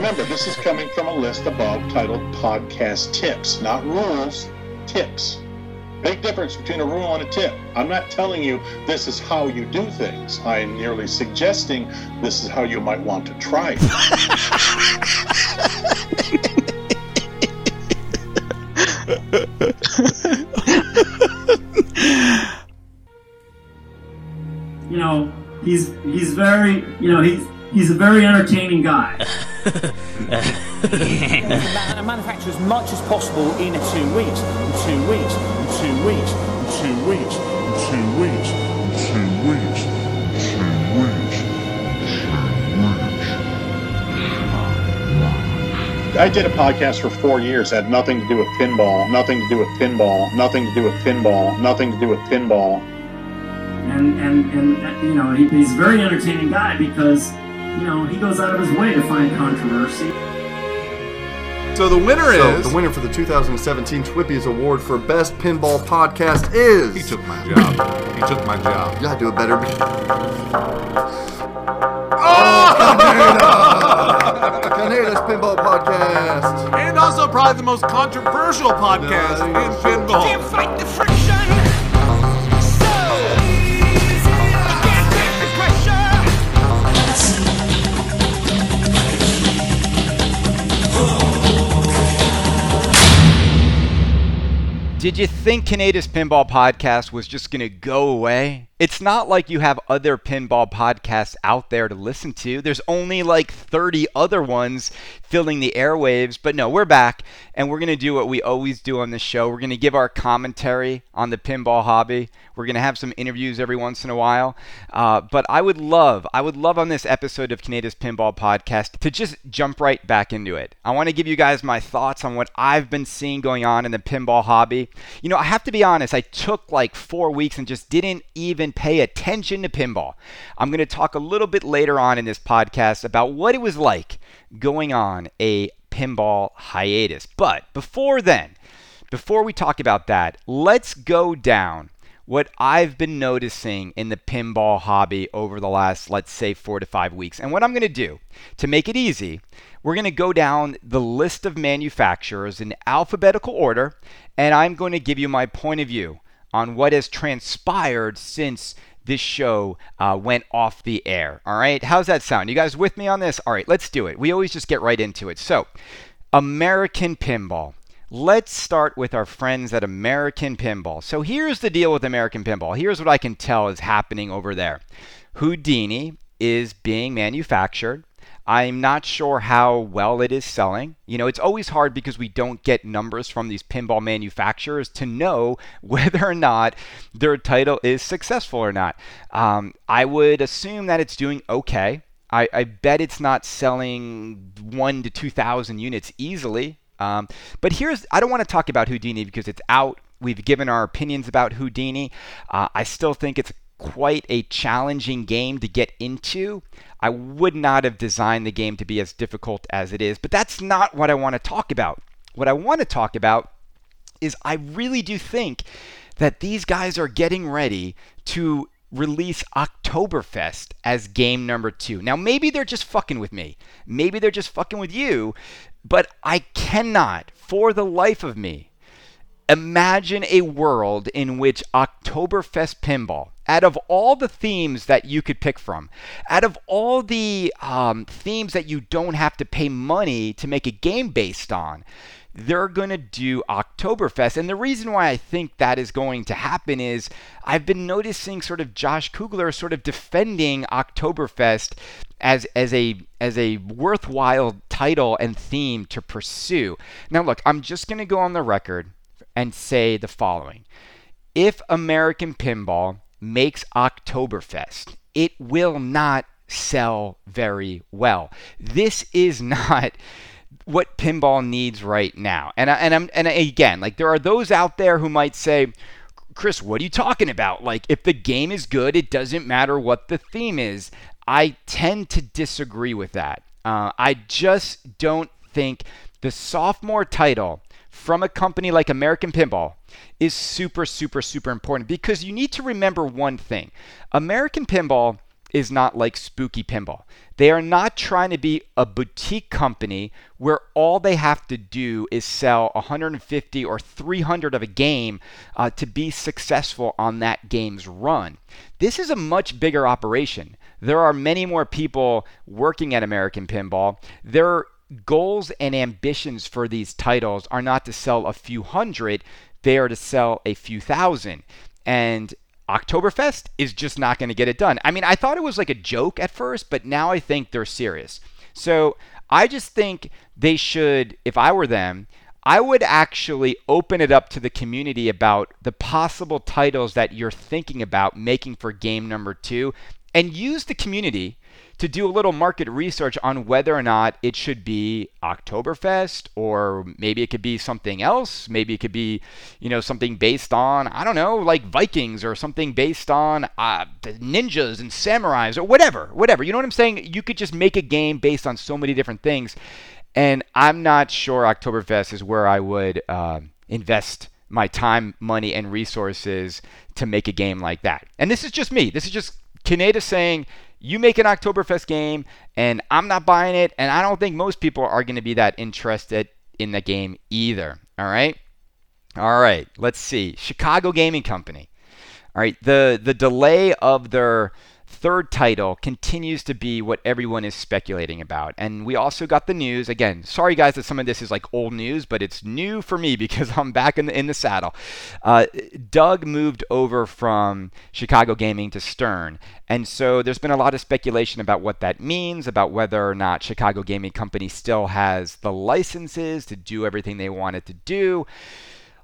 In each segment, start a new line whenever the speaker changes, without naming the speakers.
remember, this is coming from a list above titled Podcast Tips, not rules, tips. Big difference between a rule and a tip. I'm not telling you this is how you do things. I'm merely suggesting this is how you might want to try
it. you know, he's he's very you know he's he's a very entertaining guy.
And manufacture as much as possible in two weeks, in two weeks, in two weeks, in two weeks, in two weeks, in two weeks, in two weeks.
I did a podcast for four years, had nothing to do with pinball, nothing to do with pinball, nothing to do with pinball, nothing to do with pinball.
And and and you know he, he's a very entertaining guy because you know he goes out of his way to find controversy.
So the winner
So
is
the winner for the 2017 Twippies Award for Best Pinball Podcast is.
He took my job. He took my job.
You gotta do it better. Oh! Canada's Pinball Podcast.
And also probably the most controversial podcast in pinball.
Can't fight the friction.
Did you think Canada's Pinball Podcast was just going to go away? It's not like you have other pinball podcasts out there to listen to. There's only like 30 other ones filling the airwaves. But no, we're back and we're going to do what we always do on this show. We're going to give our commentary on the pinball hobby. We're going to have some interviews every once in a while. Uh, but I would love, I would love on this episode of Canada's Pinball Podcast to just jump right back into it. I want to give you guys my thoughts on what I've been seeing going on in the pinball hobby. You know, I have to be honest, I took like four weeks and just didn't even pay attention to pinball. I'm going to talk a little bit later on in this podcast about what it was like going on a pinball hiatus. But before then, before we talk about that, let's go down what I've been noticing in the pinball hobby over the last, let's say, four to five weeks. And what I'm going to do to make it easy, we're going to go down the list of manufacturers in alphabetical order, and I'm going to give you my point of view on what has transpired since this show uh, went off the air. All right, how's that sound? You guys with me on this? All right, let's do it. We always just get right into it. So, American Pinball. Let's start with our friends at American Pinball. So, here's the deal with American Pinball. Here's what I can tell is happening over there Houdini is being manufactured. I'm not sure how well it is selling. You know, it's always hard because we don't get numbers from these pinball manufacturers to know whether or not their title is successful or not. Um, I would assume that it's doing okay. I, I bet it's not selling one to 2,000 units easily. Um, but here's, I don't want to talk about Houdini because it's out. We've given our opinions about Houdini. Uh, I still think it's quite a challenging game to get into. I would not have designed the game to be as difficult as it is, but that's not what I want to talk about. What I want to talk about is I really do think that these guys are getting ready to release Oktoberfest as game number two. Now, maybe they're just fucking with me. Maybe they're just fucking with you, but I cannot, for the life of me, imagine a world in which Oktoberfest pinball, out of all the themes that you could pick from, out of all the um, themes that you don't have to pay money to make a game based on, they're going to do Oktoberfest. And the reason why I think that is going to happen is I've been noticing sort of Josh Kugler sort of defending Oktoberfest as as a as a worthwhile title and theme to pursue. Now look, I'm just going to go on the record and say the following. If American Pinball makes Oktoberfest, it will not sell very well. This is not what pinball needs right now. And I, and I'm and again, like there are those out there who might say, "Chris, what are you talking about? Like if the game is good, it doesn't matter what the theme is." I tend to disagree with that. Uh, I just don't think the sophomore title from a company like American Pinball is super, super, super important because you need to remember one thing American Pinball is not like Spooky Pinball. They are not trying to be a boutique company where all they have to do is sell 150 or 300 of a game uh, to be successful on that game's run. This is a much bigger operation. There are many more people working at American Pinball. Their goals and ambitions for these titles are not to sell a few hundred, they are to sell a few thousand. And Oktoberfest is just not going to get it done. I mean, I thought it was like a joke at first, but now I think they're serious. So I just think they should, if I were them, I would actually open it up to the community about the possible titles that you're thinking about making for game number two and use the community to do a little market research on whether or not it should be Oktoberfest or maybe it could be something else. Maybe it could be, you know, something based on, I don't know, like Vikings or something based on uh, ninjas and samurais or whatever, whatever. You know what I'm saying? You could just make a game based on so many different things. And I'm not sure Oktoberfest is where I would uh, invest my time, money, and resources to make a game like that. And this is just me. This is just Kaneda saying, you make an Oktoberfest game, and I'm not buying it, and I don't think most people are going to be that interested in the game either. All right? All right, let's see. Chicago Gaming Company. All right, the the delay of their third title continues to be what everyone is speculating about. And we also got the news again. Sorry, guys, that some of this is like old news, but it's new for me because I'm back in the, in the saddle. Uh, Doug moved over from Chicago Gaming to Stern. And so there's been a lot of speculation about what that means, about whether or not Chicago Gaming Company still has the licenses to do everything they wanted to do.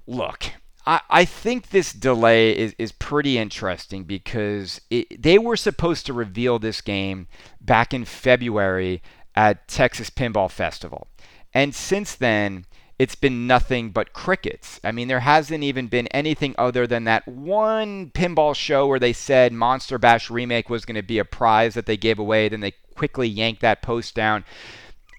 Look, I, think this delay is, is pretty interesting because it, they were supposed to reveal this game back in February at Texas Pinball Festival. And since then, it's been nothing but crickets. I mean, there hasn't even been anything other than that one pinball show where they said Monster Bash Remake was going to be a prize that they gave away. Then they quickly yanked that post down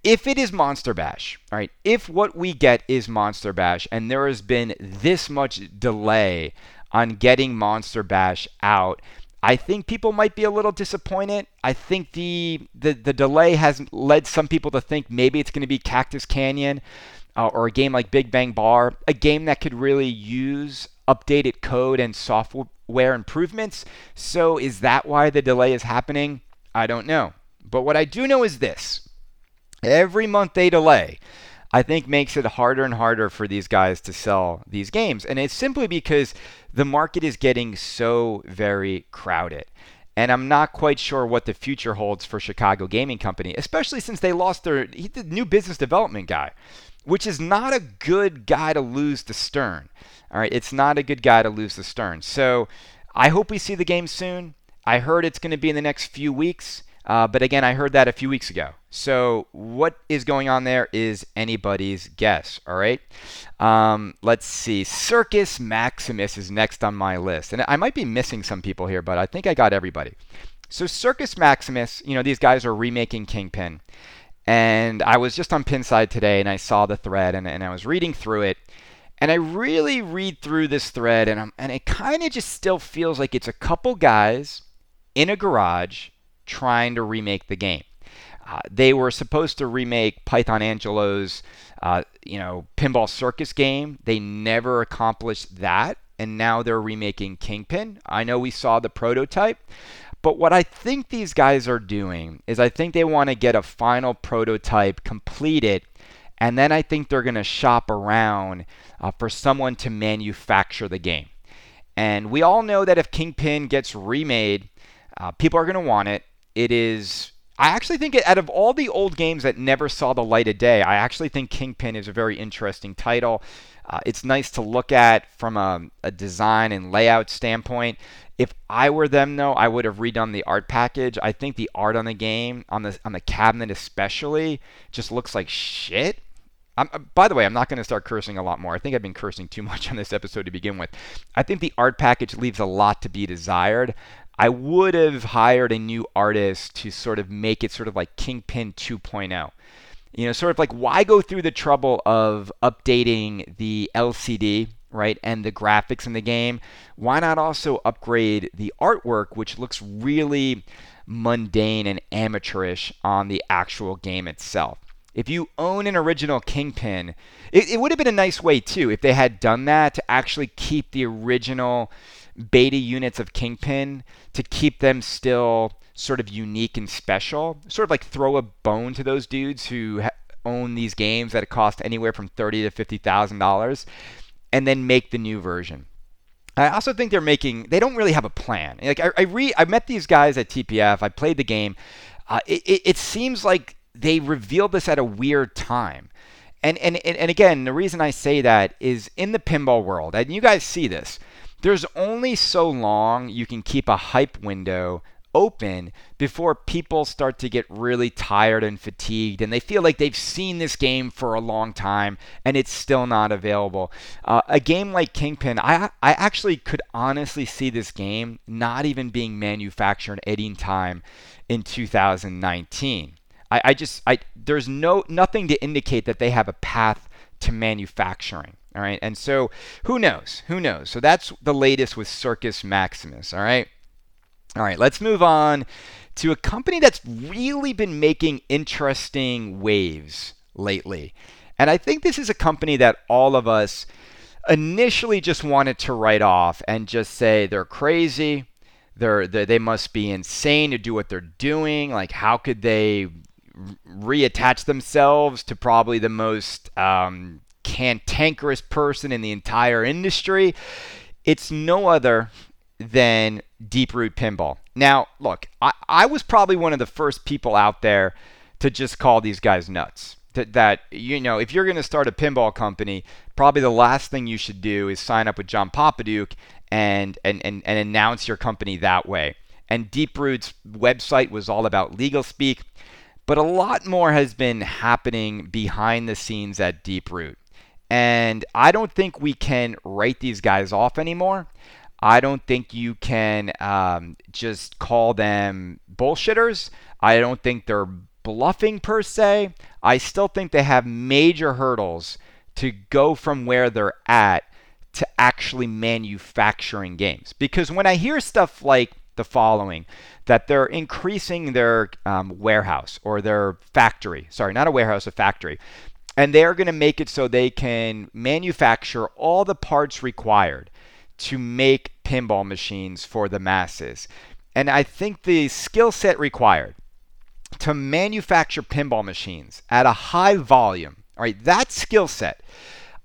if it is Monster Bash, all right, if what we get is Monster Bash and there has been this much delay on getting Monster Bash out, I think people might be a little disappointed. I think the the, the delay has led some people to think maybe it's going to be Cactus Canyon uh, or a game like Big Bang Bar, a game that could really use updated code and software improvements. So is that why the delay is happening? I don't know. But what I do know is this every month they delay, I think makes it harder and harder for these guys to sell these games. And it's simply because the market is getting so very crowded. And I'm not quite sure what the future holds for Chicago Gaming Company, especially since they lost their the new business development guy, which is not a good guy to lose to Stern. All right, it's not a good guy to lose to Stern. So I hope we see the game soon. I heard it's going to be in the next few weeks. Uh, but again, I heard that a few weeks ago. So what is going on there is anybody's guess. All right. Um, let's see. Circus Maximus is next on my list, and I might be missing some people here, but I think I got everybody. So Circus Maximus, you know, these guys are remaking Kingpin. And I was just on Pinside today and I saw the thread and, and I was reading through it. And I really read through this thread and, I'm, and it kind of just still feels like it's a couple guys in a garage trying to remake the game. Uh, they were supposed to remake Python Anghelo's, uh, you know, Pinball Circus game. They never accomplished that, and now they're remaking Kingpin. I know we saw the prototype, but what I think these guys are doing is I think they want to get a final prototype completed, and then I think they're going to shop around uh, for someone to manufacture the game. And we all know that if Kingpin gets remade, uh, people are going to want it it is I actually think out of all the old games that never saw the light of day, I actually think Kingpin is a very interesting title. Uh, it's nice to look at from a, a, design and layout standpoint. If I were them, though, I would have redone the art package. I think the art on the game, on the on the cabinet especially, just looks like shit. I'm, uh, by the way, I'm not going to start cursing a lot more. I think I've been cursing too much on this episode to begin with. I think the art package leaves a lot to be desired. I would have hired a new artist to sort of make it sort of like Kingpin 2.0. You know, sort of like why go through the trouble of updating the LCD, right, and the graphics in the game? Why not also upgrade the artwork, which looks really mundane and amateurish on the actual game itself. If you own an original Kingpin, it, it would have been a nice way too if they had done that to actually keep the original beta units of Kingpin to keep them still sort of unique and special. Sort of like throw a bone to those dudes who ha- own these games that cost anywhere from thirty to fifty thousand dollars, and then make the new version. I also think they're making. They don't really have a plan. Like I, I re, I met these guys at TPF. I played the game. Uh, it, it, it seems like they revealed this at a weird time. And, and, and again, the reason I say that is in the pinball world, and you guys see this, there's only so long you can keep a hype window open before people start to get really tired and fatigued and they feel like they've seen this game for a long time and it's still not available. Uh, a game like Kingpin, I, I actually could honestly see this game not even being manufactured any time in 2019. I, I just I there's no nothing to indicate that they have a path to manufacturing. All right, and so who knows? Who knows? So that's the latest with Circus Maximus. All right. All right, let's move on to a company that's really been making interesting waves lately. And I think this is a company that all of us initially just wanted to write off and just say they're crazy. They're, they they must be insane to do what they're doing. Like, how could they reattach themselves to probably the most um, cantankerous person in the entire industry? It's no other than Deep Root Pinball. Now, look, I, I was probably one of the first people out there to just call these guys nuts. That, that you know, if you're going to start a pinball company, probably the last thing you should do is sign up with John Popadiuk and, and, and, and announce your company that way. And Deep Root's website was all about legal speak, but a lot more has been happening behind the scenes at Deep Root. And I don't think we can write these guys off anymore. I don't think you can um, just call them bullshitters. I don't think they're bluffing per se. I still think they have major hurdles to go from where they're at to actually manufacturing games. Because when I hear stuff like the following, that they're increasing their um, warehouse or their factory, sorry, not a warehouse, a factory, and they're going to make it so they can manufacture all the parts required to make pinball machines for the masses. And I think the skill set required to manufacture pinball machines at a high volume, all right, that skill set,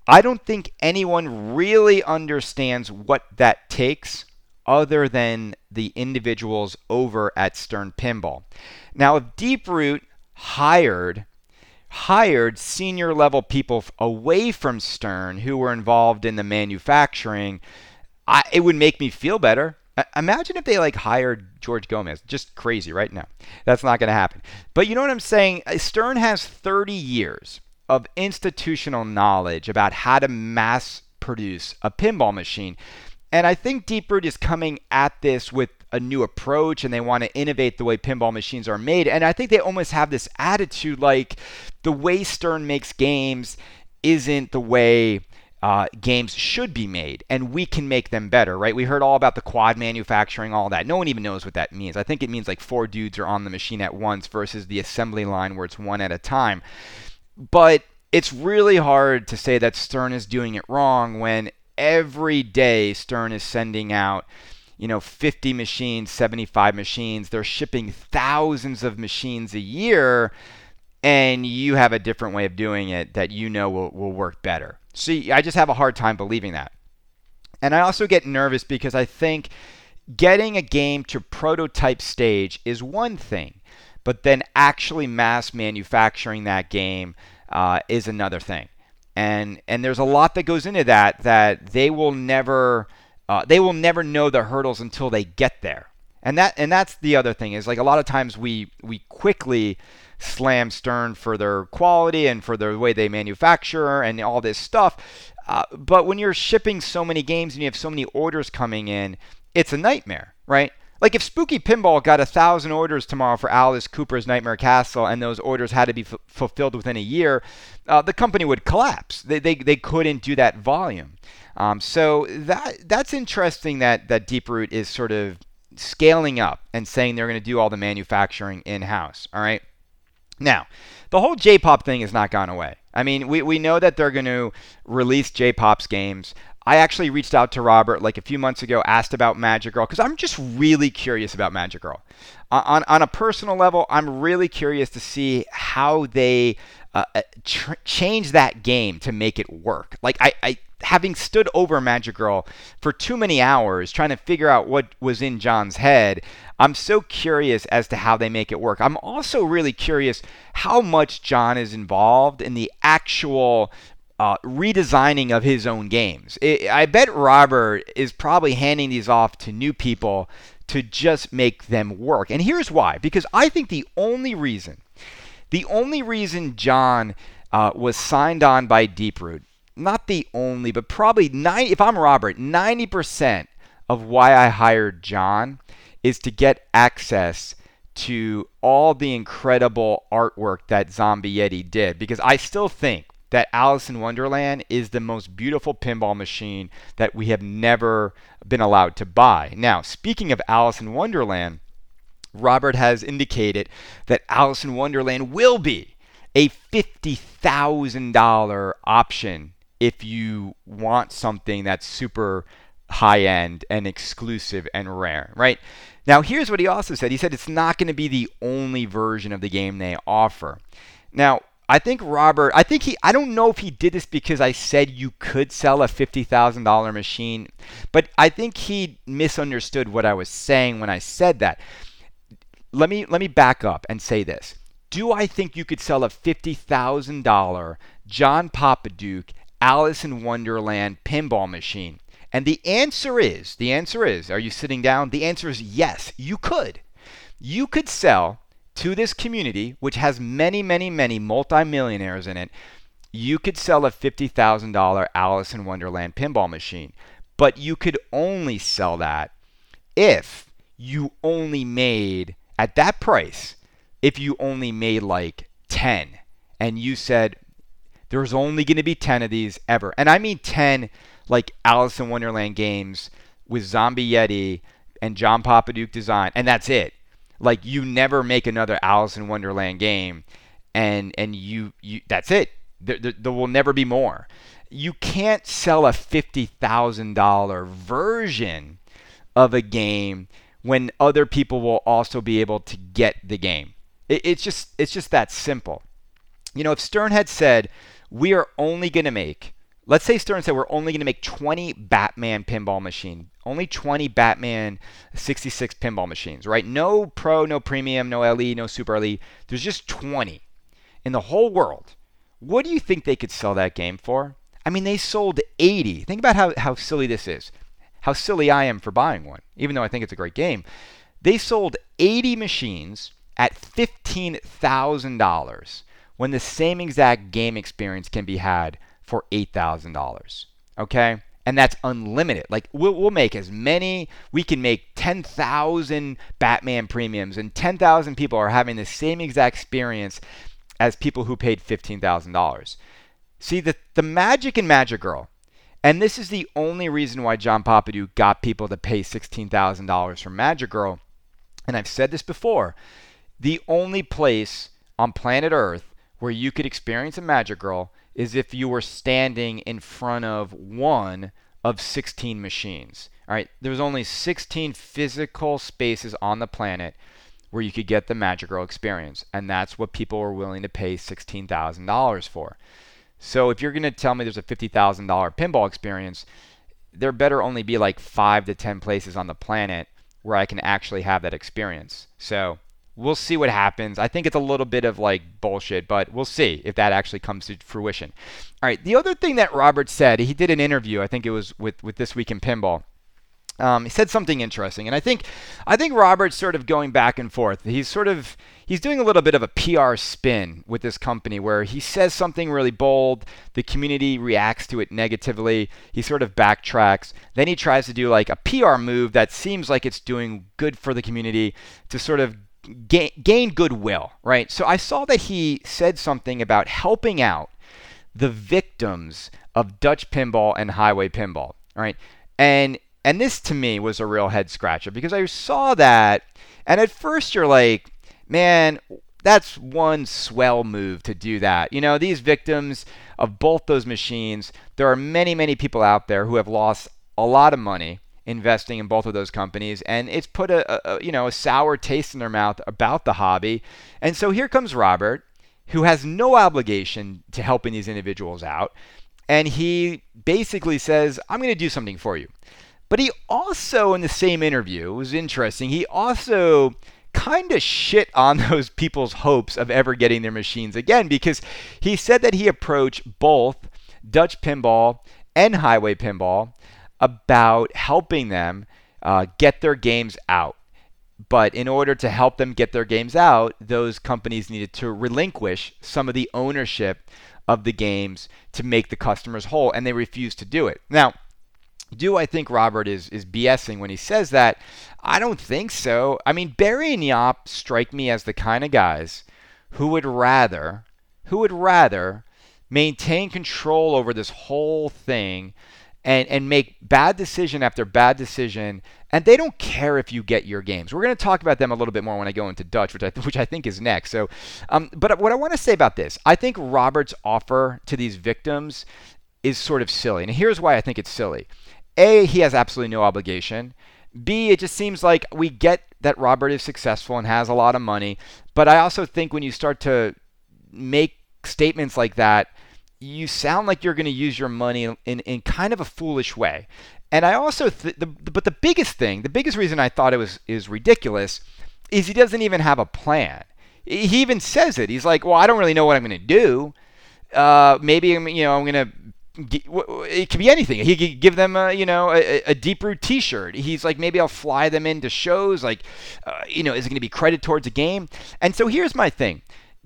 I don't think anyone really understands what that takes other than the individuals over at Stern Pinball. Now, if Deep Root hired hired senior level people away from Stern who were involved in the manufacturing, I, it would make me feel better. Imagine if they like hired George Gomez. Just crazy right now. That's not going to happen. But you know what I'm saying? Uh, Stern has 30 years of institutional knowledge about how to mass produce a pinball machine. And I think Deep Root is coming at this with a new approach and they want to innovate the way pinball machines are made. And I think they almost have this attitude like the way Stern makes games isn't the way uh, games should be made, and we can make them better, right? We heard all about the quad manufacturing, all that. No one even knows what that means. I think it means like four dudes are on the machine at once versus the assembly line where it's one at a time. But it's really hard to say that Stern is doing it wrong when every day Stern is sending out you know 50 machines 75 machines they're shipping thousands of machines a year and you have a different way of doing it that you know will, will work better See, I just have a hard time believing that. And I also get nervous because I think getting a game to prototype stage is one thing, but then actually mass manufacturing that game uh, is another thing. And and there's a lot that goes into that that they will never uh, they will never know the hurdles until they get there. And that and that's the other thing is like a lot of times we we quickly slam Stern for their quality and for the way they manufacture and all this stuff. Uh, but when you're shipping so many games and you have so many orders coming in, it's a nightmare, right? Like if Spooky Pinball got a thousand orders tomorrow for Alice Cooper's Nightmare Castle, and those orders had to be f- fulfilled within a year, uh, the company would collapse. They, they, they couldn't do that volume. Um, so that that's interesting that that Deep Root is sort of scaling up and saying they're going to do all the manufacturing in house. All right. Now, the whole J pop thing has not gone away. I mean, we, we know that they're going to release J pop's games. I actually reached out to Robert like a few months ago, asked about Magic Girl, because I'm just really curious about Magic Girl. On, on a personal level, I'm really curious to see how they uh, uh, tr- change that game to make it work. Like, I, I having stood over Magic Girl for too many hours trying to figure out what was in John's head, I'm so curious as to how they make it work. I'm also really curious how much John is involved in the actual uh, redesigning of his own games. It, I bet Robert is probably handing these off to new people to just make them work. And here's why because I think the only reason, the only reason John uh, was signed on by Deeproot, not the only, but probably 90, if I'm Robert, 90% of why I hired John is to get access to all the incredible artwork that Zombie Yeti did because I still think that Alice in Wonderland is the most beautiful pinball machine that we have never been allowed to buy. Now, speaking of Alice in Wonderland, Robert has indicated that Alice in Wonderland will be a $50,000 option if you want something that's super high end and exclusive and rare, right? Now, here's what he also said. He said it's not going to be the only version of the game they offer. Now, I think Robert, I think he, I don't know if he did this because I said you could sell a $50,000 machine, but I think he misunderstood what I was saying when I said that. Let me, let me back up and say this. Do I think you could sell a $50,000 John Popadiuk Alice in Wonderland pinball machine? And the answer is, the answer is, are you sitting down? The answer is yes, you could. You could sell to this community, which has many, many, many multimillionaires in it, you could sell a $50,000 Alice in Wonderland pinball machine. But you could only sell that if you only made, at that price, if you only made like 10 and you said, there's only going to be 10 of these ever. And I mean 10 like Alice in Wonderland games with Zombie Yeti and John Popadiuk design, and that's it. Like you never make another Alice in Wonderland game, and and you you that's it. There, there, there will never be more. You can't sell a fifty thousand dollar version of a game when other people will also be able to get the game. It, it's just it's just that simple. You know, if Stern had said we are only going to make Let's say Stern said we're only going to make 20 Batman pinball machine, only 20 Batman 66 pinball machines, right? No Pro, no Premium, no LE, no Super LE. There's just 20 in the whole world. What do you think they could sell that game for? I mean, they sold 80. Think about how, how silly this is. How silly I am for buying one, even though I think it's a great game. They sold 80 machines at $15,000 when the same exact game experience can be had for $8,000. Okay? And that's unlimited. Like we'll, we'll make as many, we can make 10,000 Batman premiums, and 10,000 people are having the same exact experience as people who paid $15,000. See, the, the magic in Magic Girl, and this is the only reason why John Popadiuk got people to pay $16,000 for Magic Girl, and I've said this before, the only place on planet Earth where you could experience a Magic Girl is if you were standing in front of one of 16 machines. All right, there's only 16 physical spaces on the planet where you could get the Magic Girl experience, and that's what people were willing to pay $16,000 for. So if you're going to tell me there's a $50,000 pinball experience, there better only be like 5 to 10 places on the planet where I can actually have that experience. So We'll see what happens. I think it's a little bit of like bullshit, but we'll see if that actually comes to fruition. All right. The other thing that Robert said, he did an interview. I think it was with with this week in pinball. Um, he said something interesting, and I think I think Robert's sort of going back and forth. He's sort of he's doing a little bit of a PR spin with this company where he says something really bold, the community reacts to it negatively, he sort of backtracks, then he tries to do like a PR move that seems like it's doing good for the community to sort of gain, gain goodwill, right? So I saw that he said something about helping out the victims of Dutch pinball and highway pinball, right? And and this to me was a real head scratcher because I saw that, and at first you're like, man, that's one swell move to do that. You know, these victims of both those machines, there are many, many people out there who have lost a lot of money investing in both of those companies and it's put a, a, you know a sour taste in their mouth about the hobby. And so here comes robert who has no obligation to helping these individuals out and he basically says i'm going to do something for you. But he also in the same interview it was interesting he also kind of shit on those people's hopes of ever getting their machines again because he said that he approached both dutch pinball and highway pinball about helping them uh, get their games out. But in order to help them get their games out, those companies needed to relinquish some of the ownership of the games to make the customers whole, and they refused to do it. Now, do I think Robert is, is BSing when he says that? I don't think so. I mean, Barry and Yop strike me as the kind of guys who would rather, who would rather maintain control over this whole thing and and make bad decision after bad decision and they don't care if you get your games. We're going to talk about them a little bit more when I go into Dutch, which I which I think is next. So, um, but what I want to say about this, I think Robert's offer to these victims is sort of silly, and here's why I think it's silly. A, he has absolutely no obligation. B, it just seems like we get that Robert is successful and has a lot of money, but I also think when you start to make statements like that you sound like you're going to use your money in, in kind of a foolish way. And I also, th- the, but the biggest thing, the biggest reason I thought it was is ridiculous, is he doesn't even have a plan. He even says it. He's like, well, I don't really know what I'm going to do. Uh, maybe I'm, you know, I'm going to. It could be anything. He could give them, a, you know, a, a deep root T-shirt. He's like, maybe I'll fly them into shows. Like, uh, you know, is it going to be credit towards a game? And so here's my thing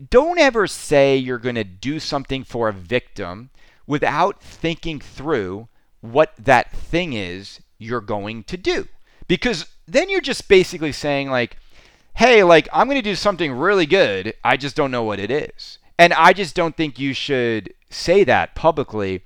don't ever say you're going to do something for a victim without thinking through what that thing is you're going to do. Because then you're just basically saying, like, hey, like, I'm going to do something really good. I just don't know what it is. And I just don't think you should say that publicly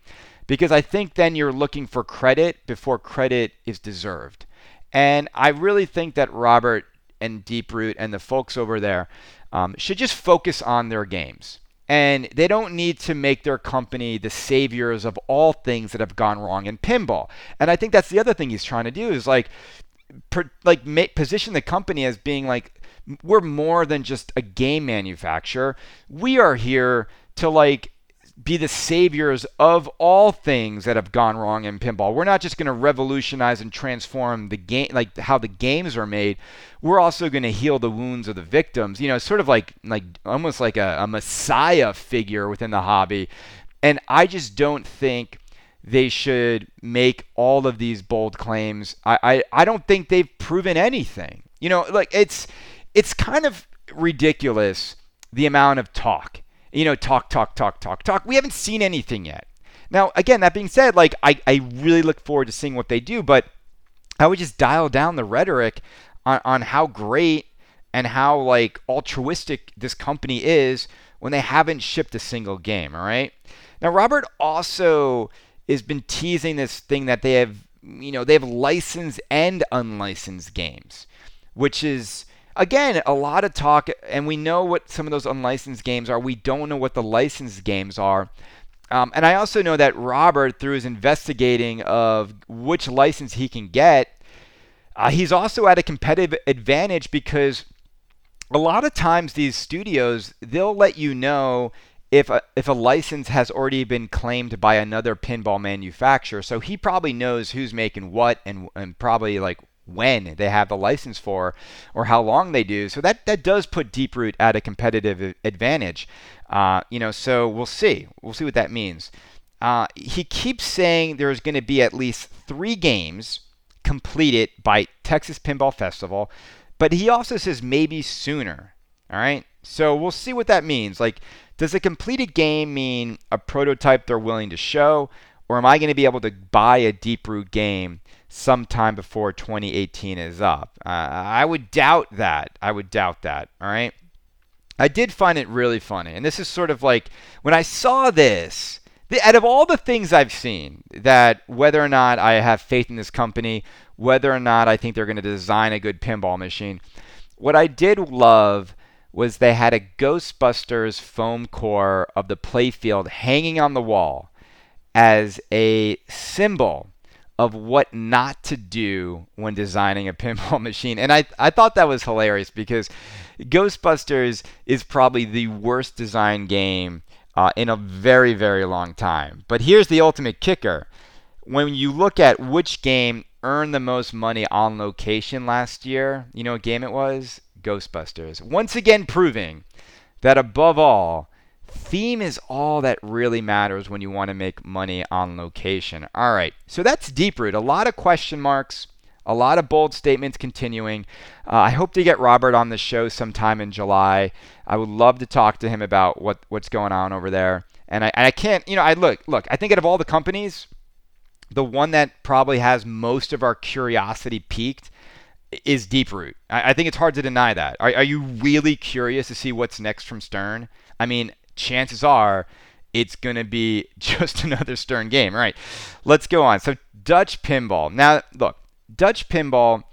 because I think then you're looking for credit before credit is deserved. And I really think that Robert and Deeproot and the folks over there um, should just focus on their games. And they don't need to make their company the saviors of all things that have gone wrong in pinball. And I think that's the other thing he's trying to do is like, per, like position the company as being like we're more than just a game manufacturer. We are here to like be the saviors of all things that have gone wrong in pinball. We're not just going to revolutionize and transform the game, like how the games are made. We're also going to heal the wounds of the victims. You know, sort of like like almost like a, a messiah figure within the hobby. And I just don't think they should make all of these bold claims. I, I, I don't think they've proven anything. You know, like it's it's kind of ridiculous the amount of talk you know, talk, talk, talk, talk, talk. We haven't seen anything yet. Now, again, that being said, like I, I really look forward to seeing what they do, but I would just dial down the rhetoric on, on how great and how like altruistic this company is when they haven't shipped a single game, all right? Now Robert also has been teasing this thing that they have, you know, they have licensed and unlicensed games, which is again, a lot of talk, and we know what some of those unlicensed games are. We don't know what the licensed games are. Um, and I also know that Robert, through his investigating of which license he can get, uh, he's also at a competitive advantage because a lot of times these studios they'll let you know if a, if a license has already been claimed by another pinball manufacturer. So he probably knows who's making what and, and probably like when they have the license for or how long they do. So that, that does put Deeproot at a competitive advantage. Uh, you know, so we'll see. We'll see what that means. Uh, he keeps saying there's going to be at least three games completed by Texas Pinball Festival, but he also says maybe sooner. All right. So we'll see what that means. Like, does a completed game mean a prototype they're willing to show, or am I going to be able to buy a Deeproot game sometime before 2018 is up. Uh, I would doubt that. I would doubt that. All right. I did find it really funny. And this is sort of like when I saw this, out of all the things I've seen, that whether or not I have faith in this company, whether or not I think they're going to design a good pinball machine, what I did love was they had a Ghostbusters foam core of the playfield hanging on the wall as a symbol of what not to do when designing a pinball machine. And I, I thought that was hilarious because Ghostbusters is probably the worst designed game uh, in a very, very long time. But here's the ultimate kicker. When you look at which game earned the most money on location last year, you know what game it was? Ghostbusters. Once again proving that above all, theme is all that really matters when you want to make money on location. All right, so that's Deep Root. A lot of question marks, a lot of bold statements continuing. Uh, I hope to get Robert on the show sometime in July. I would love to talk to him about what, what's going on over there. And I, and I can't, you know, I look, look, I think out of all the companies, the one that probably has most of our curiosity peaked is Deeproot. I, I think it's hard to deny that. Are, are you really curious to see what's next from Stern? I mean, chances are it's going to be just another Stern game. All right, let's go on. So, Dutch Pinball. Now, look, Dutch Pinball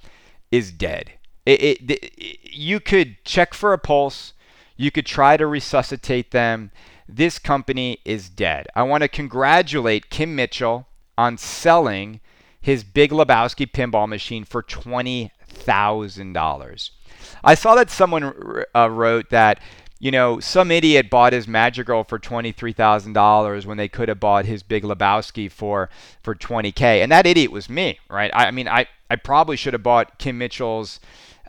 is dead. It, it, it, you could check for a pulse, you could try to resuscitate them. This company is dead. I want to congratulate Kim Mitchell on selling his Big Lebowski pinball machine for $20,000. I saw that someone uh, wrote that you know, some idiot bought his Magic Girl for twenty-three thousand dollars when they could have bought his Big Lebowski for for twenty k, and that idiot was me, right? I, I, mean, I I probably should have bought Kim Mitchell's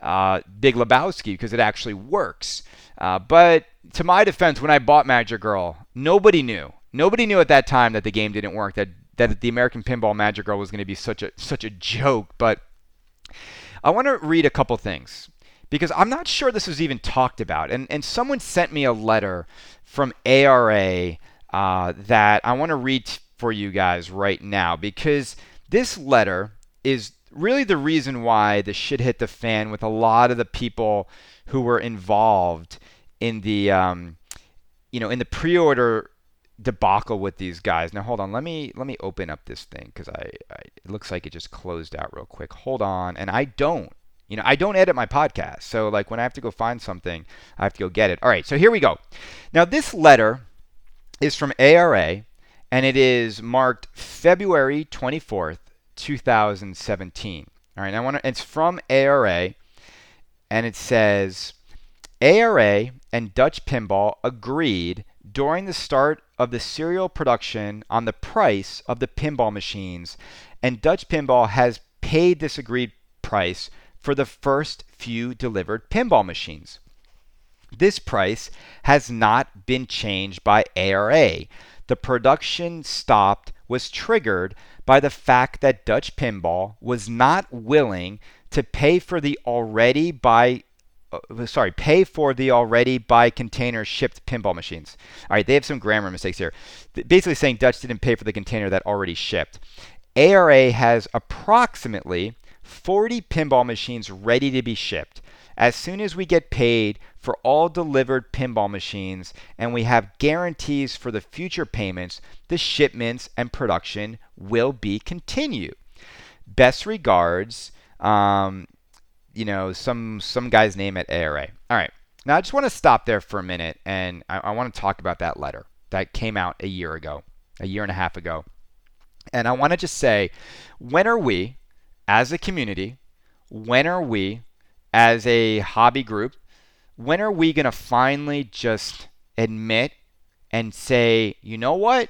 uh, Big Lebowski because it actually works. Uh, but to my defense, when I bought Magic Girl, nobody knew. Nobody knew at that time that the game didn't work. That that the American Pinball Magic Girl was going to be such a such a joke. But I want to read a couple things because I'm not sure this was even talked about. And, and someone sent me a letter from ARA uh, that I want to read for you guys right now because this letter is really the reason why the shit hit the fan with a lot of the people who were involved in the um, you know in the pre-order debacle with these guys. Now hold on, let me let me open up this thing because I, I it looks like it just closed out real quick. Hold on, and I don't you know, I don't edit my podcast. So, like, when I have to go find something, I have to go get it. All right, so here we go. Now, this letter is from ARA, and it is marked February 24th, 2017. All right, I want to, it's from ARA, and it says ARA and Dutch Pinball agreed during the start of the serial production on the price of the pinball machines, and Dutch Pinball has paid this agreed price for the first few delivered pinball machines. This price has not been changed by ARA. The production stopped was triggered by the fact that Dutch Pinball was not willing to pay for the already by uh, sorry, pay for the already by container shipped pinball machines. All right, they have some grammar mistakes here. Basically saying Dutch didn't pay for the container that already shipped. ARA has approximately 40 pinball machines ready to be shipped. As soon as we get paid for all delivered pinball machines and we have guarantees for the future payments, the shipments and production will be continued. Best regards, um, you know, some some guy's name at ARA. All right. Now I just want to stop there for a minute and I, I want to talk about that letter that came out a year ago, a year and a half ago. And I want to just say, when are we, as a community, when are we, as a hobby group, when are we going to finally just admit and say, you know what?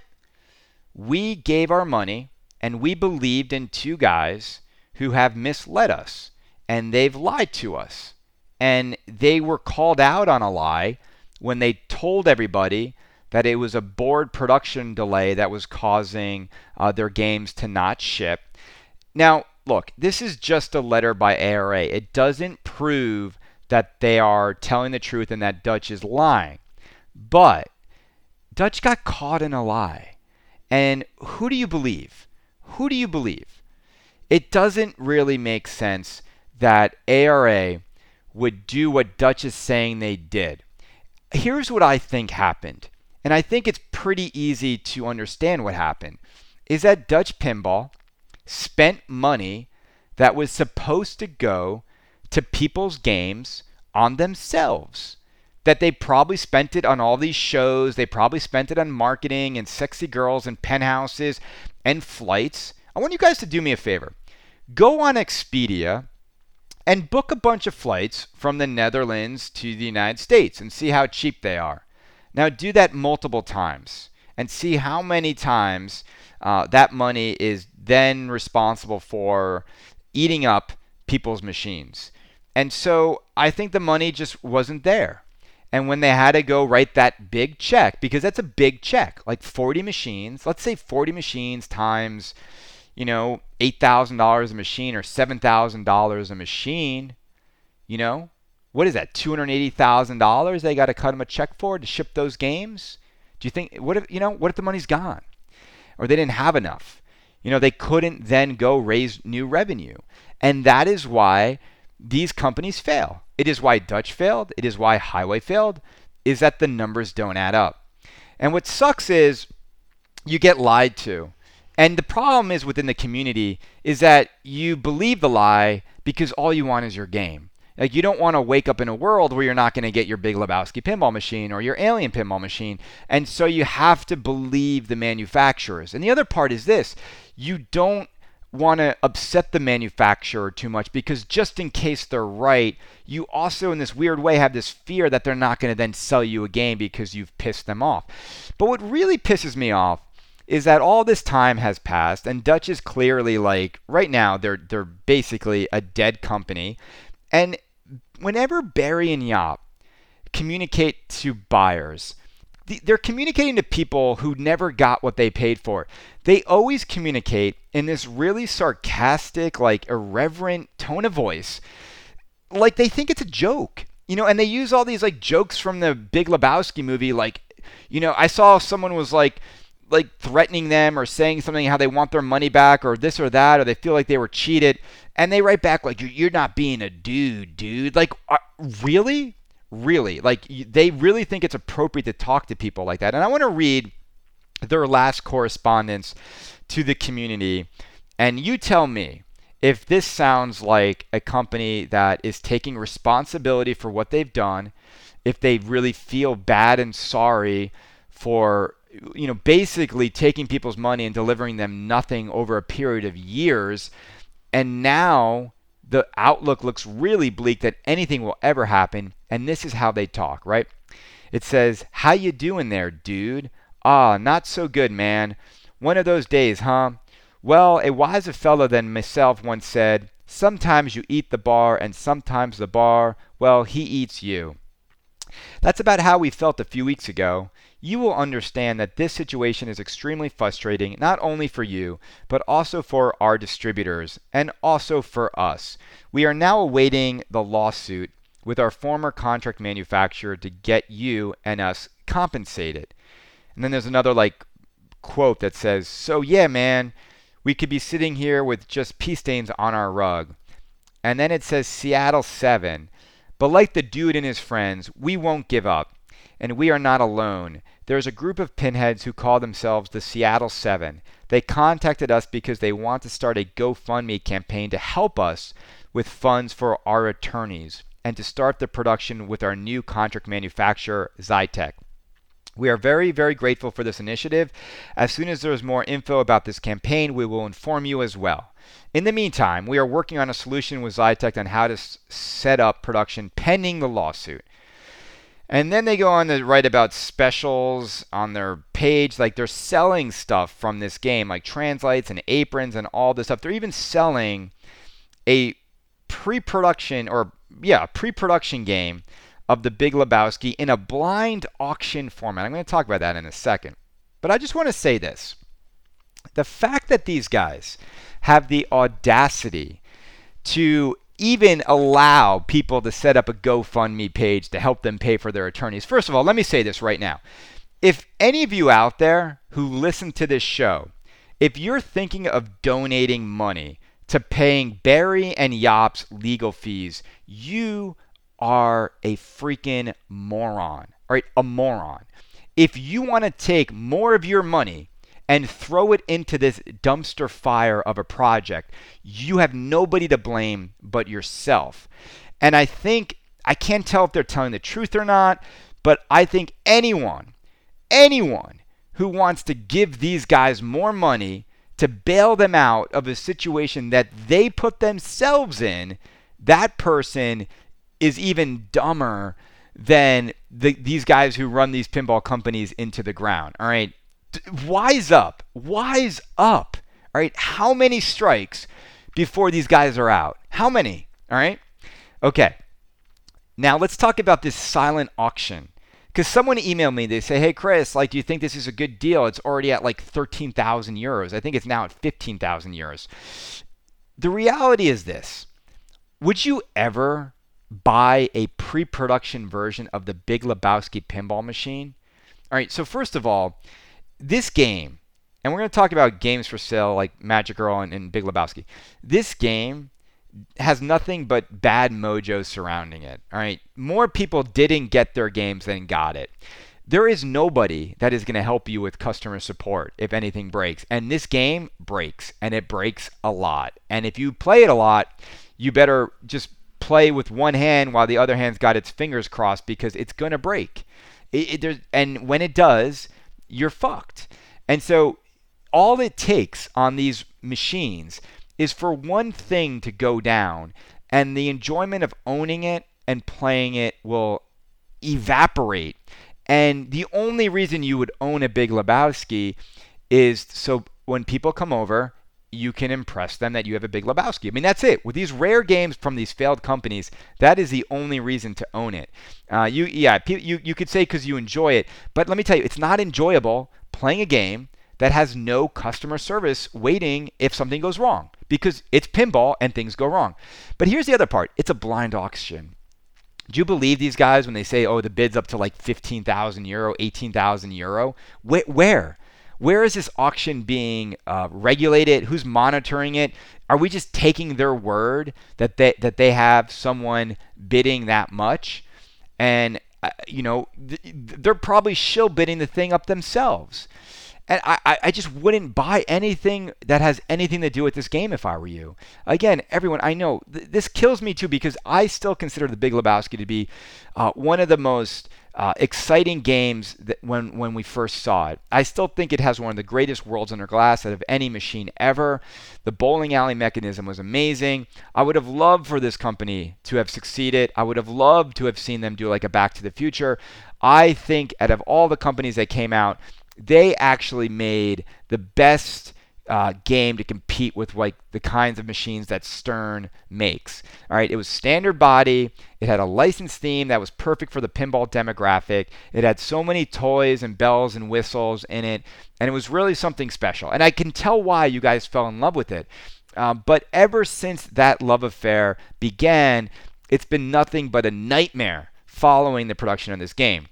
We gave our money and we believed in two guys who have misled us and they've lied to us. And they were called out on a lie when they told everybody that it was a board production delay that was causing uh, their games to not ship. Now, look, this is just a letter by ARA. It doesn't prove that they are telling the truth and that Dutch is lying. But Dutch got caught in a lie. And who do you believe? Who do you believe? It doesn't really make sense that ARA would do what Dutch is saying they did. Here's what I think happened and I think it's pretty easy to understand what happened, is that Dutch Pinball spent money that was supposed to go to people's games on themselves. That they probably spent it on all these shows, they probably spent it on marketing and sexy girls and penthouses and flights. I want you guys to do me a favor. Go on Expedia and book a bunch of flights from the Netherlands to the United States and see how cheap they are. Now, do that multiple times and see how many times uh, that money is then responsible for eating up people's machines. And so I think the money just wasn't there. And when they had to go write that big check, because that's a big check, like 40 machines, let's say 40 machines times, you know, $8,000 a machine or $7,000 a machine, you know, what is that, $280,000 they got to cut them a check for to ship those games? Do you think, what if, you know, what if the money's gone? Or they didn't have enough? You know, they couldn't then go raise new revenue. And that is why these companies fail. It is why Dutch failed. It is why Highway failed, is that the numbers don't add up. And what sucks is you get lied to. And the problem is within the community is that you believe the lie because all you want is your game. Like you don't want to wake up in a world where you're not going to get your Big Lebowski pinball machine or your Alien pinball machine. And so you have to believe the manufacturers. And the other part is this, you don't want to upset the manufacturer too much because just in case they're right, you also in this weird way have this fear that they're not going to then sell you a game because you've pissed them off. But what really pisses me off is that all this time has passed and Dutch is clearly like right now they're they're basically a dead company. And whenever Barry and Jaap communicate to buyers, they're communicating to people who never got what they paid for. They always communicate in this really sarcastic, like irreverent tone of voice, like they think it's a joke. You know, and they use all these like jokes from the Big Lebowski movie like you know, I saw someone was like like threatening them or saying something how they want their money back or this or that or they feel like they were cheated and they write back like you're not being a dude dude. Like uh, really? Really? Like they really think it's appropriate to talk to people like that. And i want to read their last correspondence to the community and you tell me if this sounds like a company that is taking responsibility for what they've done if they really feel bad and sorry for you know, basically taking people's money and delivering them nothing over a period of years. And now the outlook looks really bleak that anything will ever happen. And this is how they talk, right? It says, "How you doing there, dude? Ah, not so good, man. One of those days, huh? Well, a wiser fellow than myself once said, Sometimes you eat the bar, and sometimes the bar, well, he eats you. That's about how we felt a few weeks ago you will understand that this situation is extremely frustrating not only for you, but also for our distributors and also for us. We are now awaiting the lawsuit with our former contract manufacturer to get you and us compensated. And then there's another like quote that says, "So yeah, man, we could be sitting here with just pee stains on our rug." And then it says Seattle 7. But like the dude and his friends, we won't give up. And we are not alone. There is a group of pinheads who call themselves the Seattle Seven. They contacted us because they want to start a GoFundMe campaign to help us with funds for our attorneys and to start the production with our new contract manufacturer, Zytec. We are very, very grateful for this initiative. As soon as there is more info about this campaign, we will inform you as well. In the meantime, we are working on a solution with Zytec on how to s- set up production pending the lawsuit. And then they go on to write about specials on their page. Like they're selling stuff from this game, like translites and aprons and all this stuff. They're even selling a pre production or, yeah, pre production game of the Big Lebowski in a blind auction format. I'm going to talk about that in a second. But I just want to say this the fact that these guys have the audacity to even allow people to set up a GoFundMe page to help them pay for their attorneys. First of all, let me say this right now. If any of you out there who listen to this show, if you're thinking of donating money to paying Barry and Jaap's legal fees, you are a freaking moron. Right? A moron. if you want to take more of your money and throw it into this dumpster fire of a project, you have nobody to blame but yourself. And I think, I can't tell if they're telling the truth or not, but I think anyone, anyone who wants to give these guys more money to bail them out of a situation that they put themselves in, that person is even dumber than the, these guys who run these pinball companies into the ground. All right wise up. Wise up. All right. How many strikes before these guys are out? How many? All right. Okay. Now let's talk about this silent auction. Because someone emailed me, they say, "Hey Chris, like, do you think this is a good deal? It's already at like 13,000 euros. I think it's now at 15,000 euros." The reality is this: Would you ever buy a pre-production version of the Big Lebowski pinball machine? All right. So first of all, this game, and we're going to talk about games for sale like Magic Girl and, and Big Lebowski. This game has nothing but bad mojo surrounding it. All right, more people didn't get their games than got it. There is nobody that is going to help you with customer support if anything breaks. And this game breaks, and it breaks a lot. And if you play it a lot, you better just play with one hand while the other hand's got its fingers crossed because it's going to break. It, it, and when it does, you're fucked. And so all it takes on these machines is for one thing to go down, and the enjoyment of owning it and playing it will evaporate. And the only reason you would own a Big Lebowski is so when people come over, you can impress them that you have a big Lebowski. I mean, that's it. With these rare games from these failed companies, that is the only reason to own it. Uh, you, yeah, you, you could say because you enjoy it, but let me tell you, it's not enjoyable playing a game that has no customer service waiting if something goes wrong because it's pinball and things go wrong. But here's the other part it's a blind auction. Do you believe these guys when they say, oh, the bid's up to like 15,000 euro, 18,000 euro? Wh- where? Where is this auction being uh, regulated? Who's monitoring it? Are we just taking their word that they that they have someone bidding that much? And uh, you know, th- they're probably still bidding the thing up themselves. And I, I just wouldn't buy anything that has anything to do with this game if I were you. Again, everyone, I know th- this kills me too because I still consider The Big Lebowski to be uh, one of the most uh, exciting games when when we first saw it. I still think it has one of the greatest worlds under glass out of any machine ever. The bowling alley mechanism was amazing. I would have loved for this company to have succeeded. I would have loved to have seen them do like a Back to the Future. I think out of all the companies that came out, they actually made the best uh, game to compete with like the kinds of machines that Stern makes. All right, it was standard body. It had a licensed theme that was perfect for the pinball demographic. It had so many toys and bells and whistles in it, and it was really something special. And I can tell why you guys fell in love with it. Um, but ever since that love affair began, it's been nothing but a nightmare following the production of this game.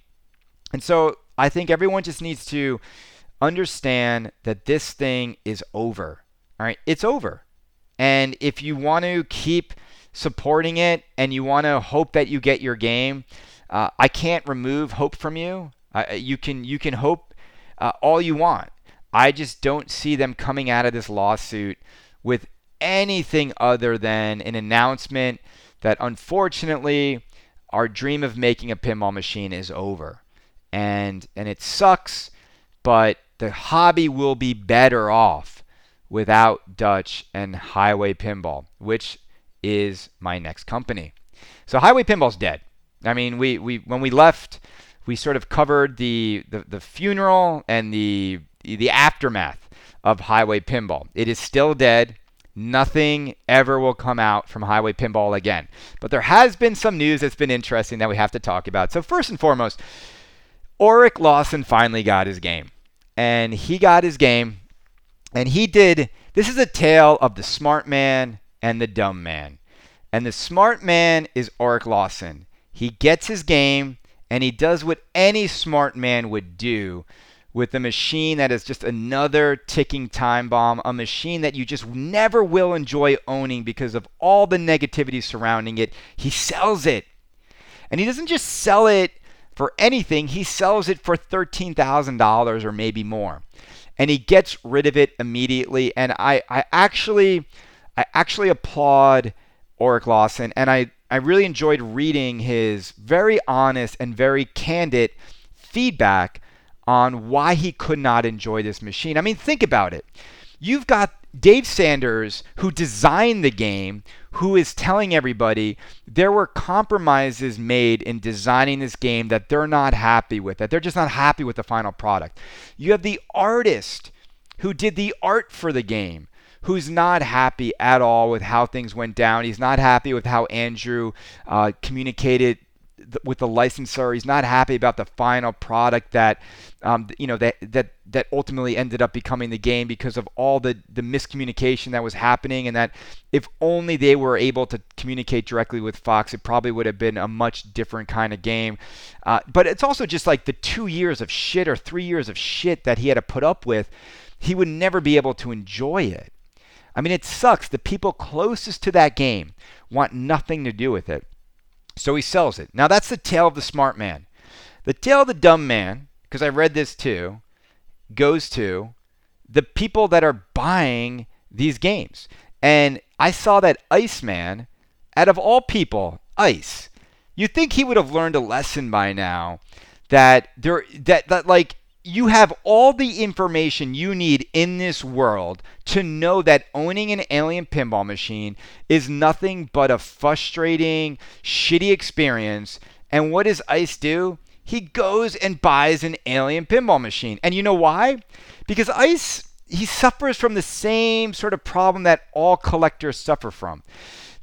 And so I think everyone just needs to understand that this thing is over. All right, it's over. And if you want to keep supporting it and you want to hope that you get your game, uh, I can't remove hope from you. Uh, you can you can hope uh, all you want. I just don't see them coming out of this lawsuit with anything other than an announcement that unfortunately our dream of making a pinball machine is over. And and it sucks, but the hobby will be better off without Dutch and Highway Pinball, which is my next company. So Highway Pinball's dead. I mean, we, we when we left, we sort of covered the, the, the funeral and the the aftermath of Highway Pinball. It is still dead. Nothing ever will come out from Highway Pinball again. But there has been some news that's been interesting that we have to talk about. So first and foremost, Ulrich Lawson finally got his game and he got his game and he did this is a tale of the smart man and the dumb man and the smart man is Ulrich Lawson he gets his game and he does what any smart man would do with a machine that is just another ticking time bomb, a machine that you just never will enjoy owning because of all the negativity surrounding it. He sells it. And he doesn't just sell it for anything, he sells it for $13,000 or maybe more. And he gets rid of it immediately. And I, I actually I actually applaud Ulrich Lawson and I, I really enjoyed reading his very honest and very candid feedback on why he could not enjoy this machine. I mean, think about it. You've got Dave Sanders, who designed the game, who is telling everybody there were compromises made in designing this game that they're not happy with, that they're just not happy with the final product. You have the artist who did the art for the game, who's not happy at all with how things went down. He's not happy with how Andrew uh, communicated with the licensor. He's not happy about the final product that um, you know that that that ultimately ended up becoming the game because of all the the miscommunication that was happening, and that if only they were able to communicate directly with Fox, it probably would have been a much different kind of game. Uh, but it's also just like the two years of shit or three years of shit that he had to put up with. He would never be able to enjoy it. I mean, it sucks. The people closest to that game want nothing to do with it. So he sells it. Now that's the tale of the smart man. The tale of the dumb man, because I read this too, goes to the people that are buying these games. And I saw that Iceman, out of all people, Ice, you think he would have learned a lesson by now that there that that like you have all the information you need in this world to know that owning an alien pinball machine is nothing but a frustrating, shitty experience. And what does Ice do? He goes and buys an alien pinball machine. And you know why? Because Ice, he suffers from the same sort of problem that all collectors suffer from.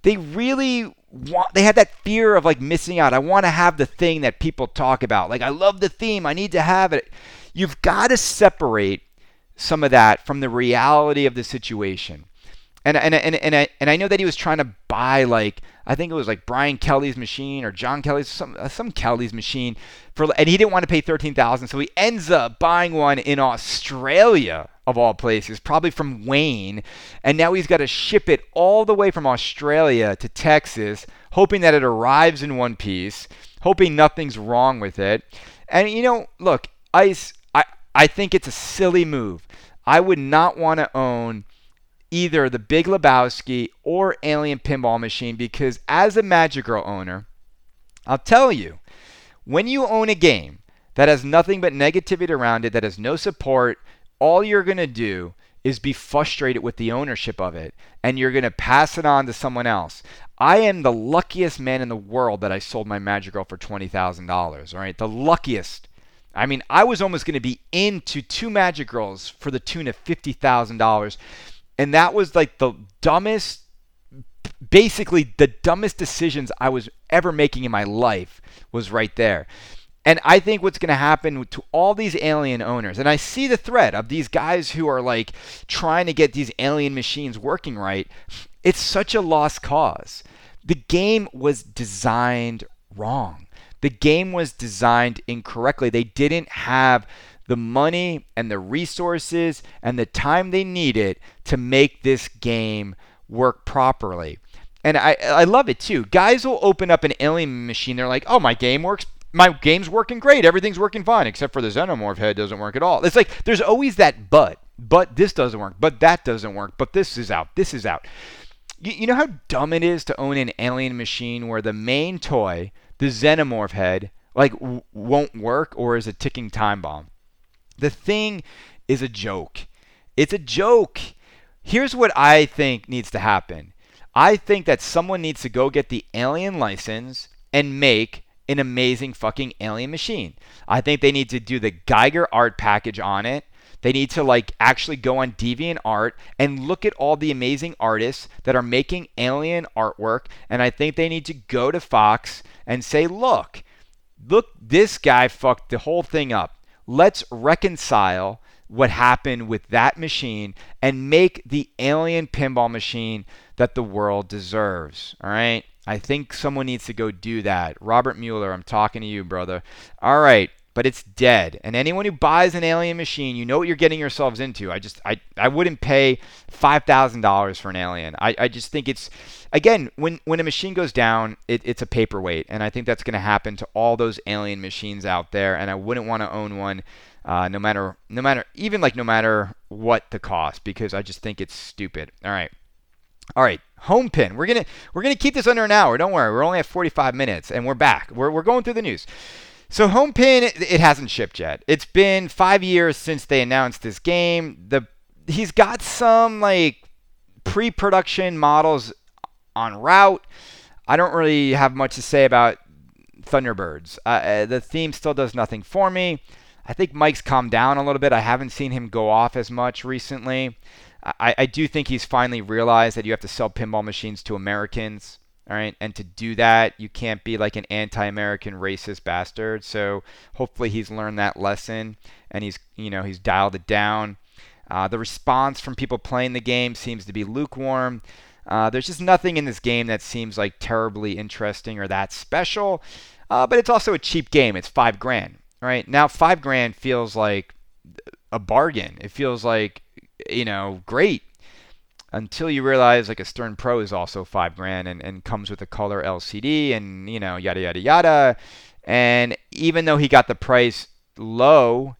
They really want they had that fear of like missing out. I want to have the thing that people talk about. Like I love the theme, I need to have it. You've got to separate some of that from the reality of the situation. And, and, and, and, I, and I know that he was trying to buy like I think it was like Brian Kelly's machine or John Kelly's some uh, some Kelly's machine for and he didn't want to pay 13,000 so he ends up buying one in Australia of all places probably from Wayne and now he's got to ship it all the way from Australia to Texas hoping that it arrives in one piece hoping nothing's wrong with it and you know look Ice I think it's a silly move. I would not want to own either the Big Lebowski or Alien Pinball Machine because as a Magic Girl owner, I'll tell you, when you own a game that has nothing but negativity around it, that has no support, all you're going to do is be frustrated with the ownership of it and you're going to pass it on to someone else. I am the luckiest man in the world that I sold my Magic Girl for $20,000, all right? The luckiest. I mean, I was almost going to be into two Magic Girls for the tune of $50,000. And that was like the dumbest, basically the dumbest decisions I was ever making in my life was right there. And I think what's going to happen to all these alien owners, and I see the threat of these guys who are like trying to get these alien machines working right, it's such a lost cause. The game was designed wrong. The game was designed incorrectly. They didn't have the money and the resources and the time they needed to make this game work properly. And I, I love it too. Guys will open up an alien machine. They're like, oh, my game works. My game's working great. Everything's working fine, except for the xenomorph head doesn't work at all. It's like there's always that but. But this doesn't work. But that doesn't work. But this is out. This is out. You, you know how dumb it is to own an alien machine where the main toy the xenomorph head like w- won't work or is a ticking time bomb. The thing is a joke. It's a joke. Here's what I think needs to happen. I think that someone needs to go get the alien license and make an amazing fucking alien machine. I think they need to do the Giger art package on it. They need to like actually go on Deviant Art and look at all the amazing artists that are making alien artwork and I think they need to go to Fox and say, look, look, this guy fucked the whole thing up. Let's reconcile what happened with that machine and make the alien pinball machine that the world deserves. All right. I think someone needs to go do that. Robert Mueller, I'm talking to you, brother. All right. But it's dead. And anyone who buys an alien machine, you know what you're getting yourselves into. I just I, I wouldn't pay five thousand dollars for an alien. I, I just think it's again when when a machine goes down, it, it's a paperweight, and I think that's going to happen to all those alien machines out there. And I wouldn't want to own one. Uh, no matter, no matter, even like no matter what the cost, because I just think it's stupid. All right, all right, Homepin. We're gonna we're gonna keep this under an hour. Don't worry, we're only at 45 minutes, and we're back. We're we're going through the news. So Homepin, it hasn't shipped yet. It's been five years since they announced this game. The he's got some like pre-production models on route. I don't really have much to say about Thunderbirds. Uh, uh, the theme still does nothing for me. I think Mike's calmed down a little bit. I haven't seen him go off as much recently. I, I do think he's finally realized that you have to sell pinball machines to Americans. All right. And to do that, you can't be like an anti American racist bastard. So hopefully he's learned that lesson and he's, you know, he's dialed it down. Uh, the response from people playing the game seems to be lukewarm. Uh, there's just nothing in this game that seems like terribly interesting or that special. Uh, but it's also a cheap game. It's five grand. All right. now, five grand feels like a bargain. It feels like, you know, great until you realize like a Stern Pro is also five grand and, and comes with a color LCD and you know yada yada yada. And even though he got the price low,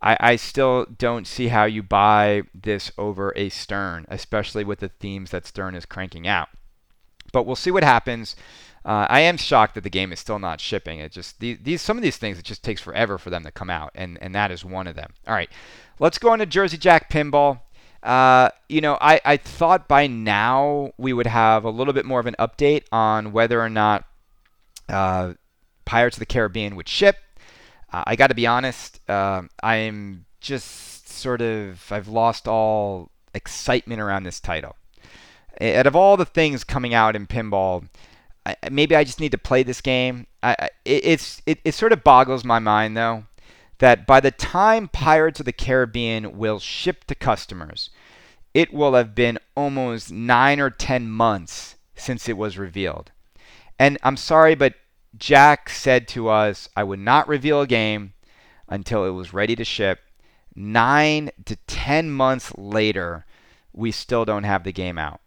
I, I still don't see how you buy this over a Stern, especially with the themes that Stern is cranking out. But we'll see what happens. Uh, I am shocked that the game is still not shipping. It just these, these some of these things it just takes forever for them to come out, and and that is one of them. All right, let's go into Jersey Jack Pinball. Uh, you know, I, I thought by now we would have a little bit more of an update on whether or not uh, Pirates of the Caribbean would ship. Uh, I got to be honest, um, I'm just sort of, I've lost all excitement around this title. Out of all the things coming out in pinball, I, maybe I just need to play this game. I, it, it's it, it sort of boggles my mind though that by the time Pirates of the Caribbean will ship to customers, it will have been almost nine or 10 months since it was revealed. And I'm sorry, but Jack said to us, I would not reveal a game until it was ready to ship. Nine to 10 months later, we still don't have the game out.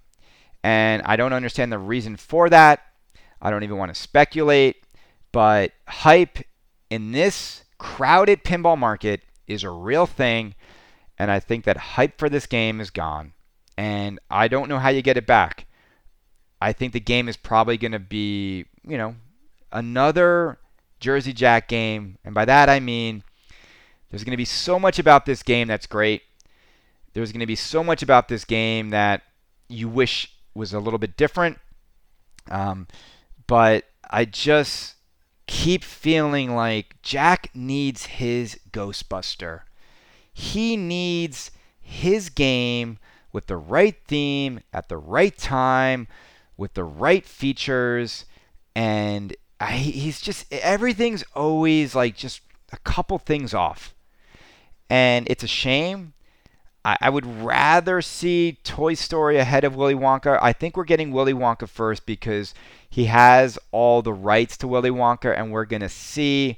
And I don't understand the reason for that. I don't even want to speculate. But hype in this crowded pinball market is a real thing. And I think that hype for this game is gone. And I don't know how you get it back. I think the game is probably going to be, you know, another Jersey Jack game. And by that I mean there's going to be so much about this game that's great. There's going to be so much about this game that you wish was a little bit different. Um, but I just keep feeling like Jack needs his Ghostbuster. He needs his game with the right theme at the right time with the right features and I, he's just everything's always like just a couple things off. And it's a shame I, I would rather see Toy Story ahead of Willy Wonka. I think we're getting Willy Wonka first because he has all the rights to Willy Wonka, and we're going to see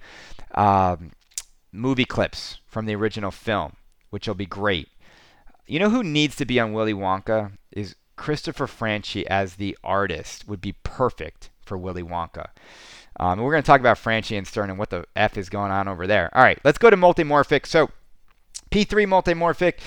um, movie clips from the original film, which will be great. You know who needs to be on Willy Wonka is Christopher Franchi as the artist would be perfect for Willy Wonka. Um, we're going to talk about Franchi and Stern and what the F is going on over there. All right, let's go to Multimorphic. So, P3 Multimorphic.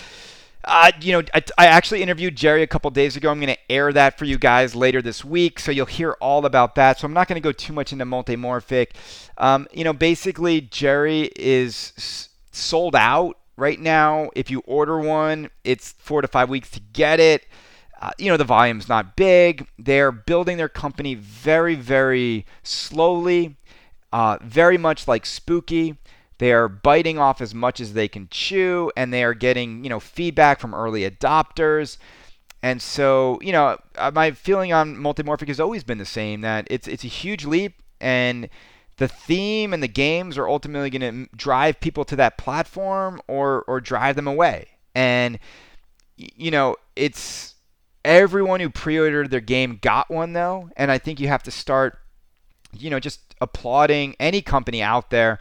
Uh, you know, I, I, actually interviewed Gerry a couple days ago. I'm going to air that for you guys later this week, so you'll hear all about that. So I'm not going to go too much into multimorphic. Um, you know, basically, Gerry is s- sold out right now. If you order one, it's four to five weeks to get it. Uh, you know, the volume's not big. They're building their company very, very slowly, uh, very much like Spooky. They are biting off as much as they can chew, and they are getting you know feedback from early adopters. And so, you know, uh, my feeling on multimorphic has always been the same that it's it's a huge leap, and the theme and the games are ultimately going to drive people to that platform or or drive them away. And you know, it's everyone who pre-ordered their game got one though, and I think you have to start, you know, just applauding any company out there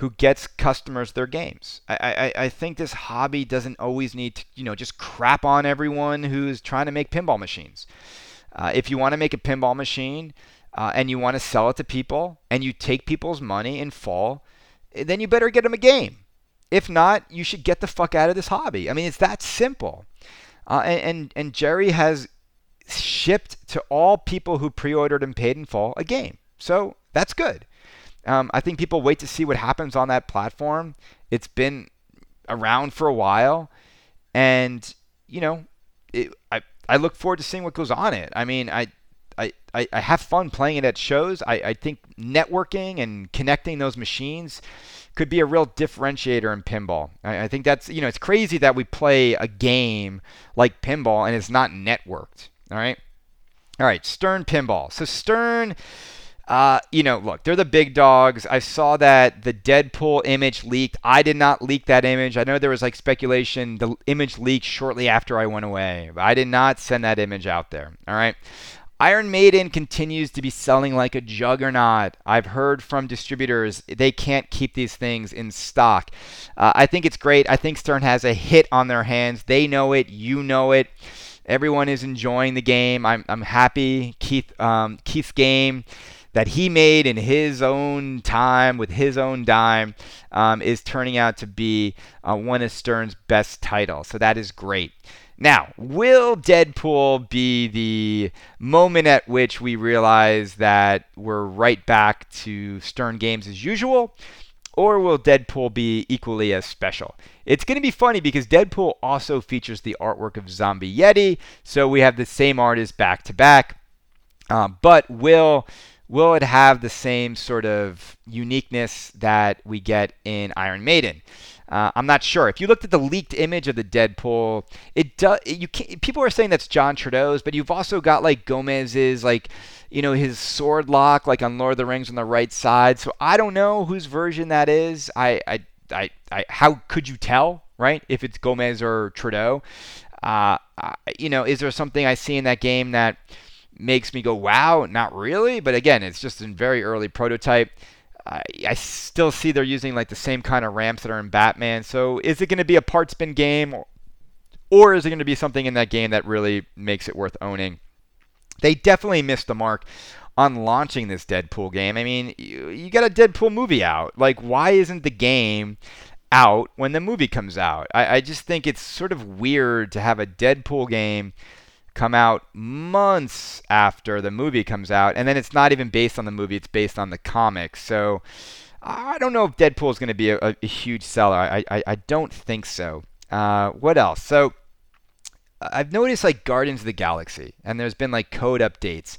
who gets customers their games. I, I, I think this hobby doesn't always need to, you know, just crap on everyone who's trying to make pinball machines. Uh, if you want to make a pinball machine uh, and you want to sell it to people and you take people's money in full, then you better get them a game. If not, you should get the fuck out of this hobby. I mean, it's that simple. Uh, and, and, and Gerry has shipped to all people who pre-ordered and paid in full a game. So that's good. Um, I think people wait to see what happens on that platform. It's been around for a while, and you know, it, I I look forward to seeing what goes on it. I mean, I. I, I, have fun playing it at shows. I, I think networking and connecting those machines could be a real differentiator in pinball. I, I, think that's, you know, it's crazy that we play a game like pinball and it's not networked. All right. All right. Stern pinball. So Stern uh, you know, look, they're the big dogs. I saw that the Deadpool image leaked. I did not leak that image. I know there was like speculation the image leaked shortly after I went away. I did not send that image out there. All right. Iron Maiden continues to be selling like a juggernaut. I've heard from distributors they can't keep these things in stock. Uh, I think it's great. I think Stern has a hit on their hands. They know it. You know it. Everyone is enjoying the game. I'm, I'm happy. Keith um, Keith's game that he made in his own time with his own dime um, is turning out to be uh, one of Stern's best titles. So that is great. Now, will Deadpool be the moment at which we realize that we're right back to Stern games as usual? Or will Deadpool be equally as special? It's going to be funny because Deadpool also features the artwork of Zombie Yeti, so we have the same artist back to back. Uh, but will will it have the same sort of uniqueness that we get in Iron Maiden? Uh, I'm not sure. If you looked at the leaked image of the Deadpool, it does. You can't, people are saying that's John Trudeau's, but you've also got like Gomez's, like you know his sword lock, like on Lord of the Rings on the right side. So I don't know whose version that is. I, I, I, I how could you tell, right? If it's Gomez or Trudeau, uh, you know, is there something I see in that game that makes me go, wow, not really. But again, it's just a very early prototype. I, I still see they're using like the same kind of ramps that are in Batman. So is it going to be a part spin game, or, or is it going to be something in that game that really makes it worth owning? They definitely missed the mark on launching this Deadpool game. I mean, you, you got a Deadpool movie out. Like, why isn't the game out when the movie comes out? I, I just think it's sort of weird to have a Deadpool game come out months after the movie comes out, and then it's not even based on the movie; it's based on the comics. So I don't know if Deadpool is going to be a, a, huge seller. I, I, I don't think so. Uh, what else? So I've noticed like Guardians of the Galaxy, and there's been like code updates,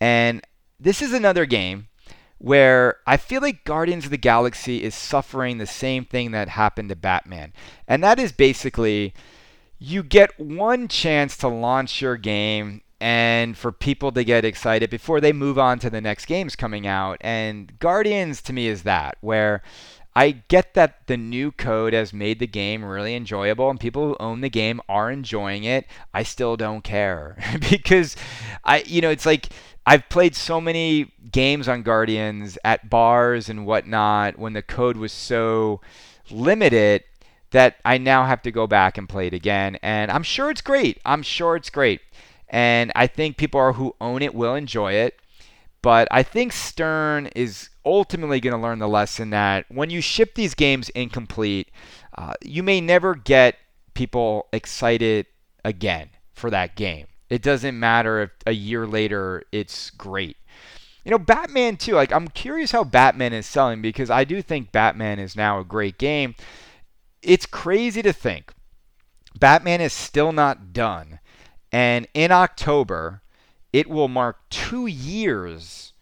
and this is another game where I feel like Guardians of the Galaxy is suffering the same thing that happened to Batman, and that is basically you get one chance to launch your game and for people to get excited before they move on to the next games coming out. And Guardians to me is that, where I get that the new code has made the game really enjoyable and people who own the game are enjoying it. I still don't care because I, you know, it's like I've played so many games on Guardians at bars and whatnot when the code was so limited that I now have to go back and play it again. And I'm sure it's great. I'm sure it's great. And I think people are, who own it will enjoy it. But I think Stern is ultimately going to learn the lesson that when you ship these games incomplete, uh, you may never get people excited again for that game. It doesn't matter if a year later it's great. You know, Batman too. Like, I'm curious how Batman is selling because I do think Batman is now a great game it's crazy to think Batman is still not done. And in October, it will mark two years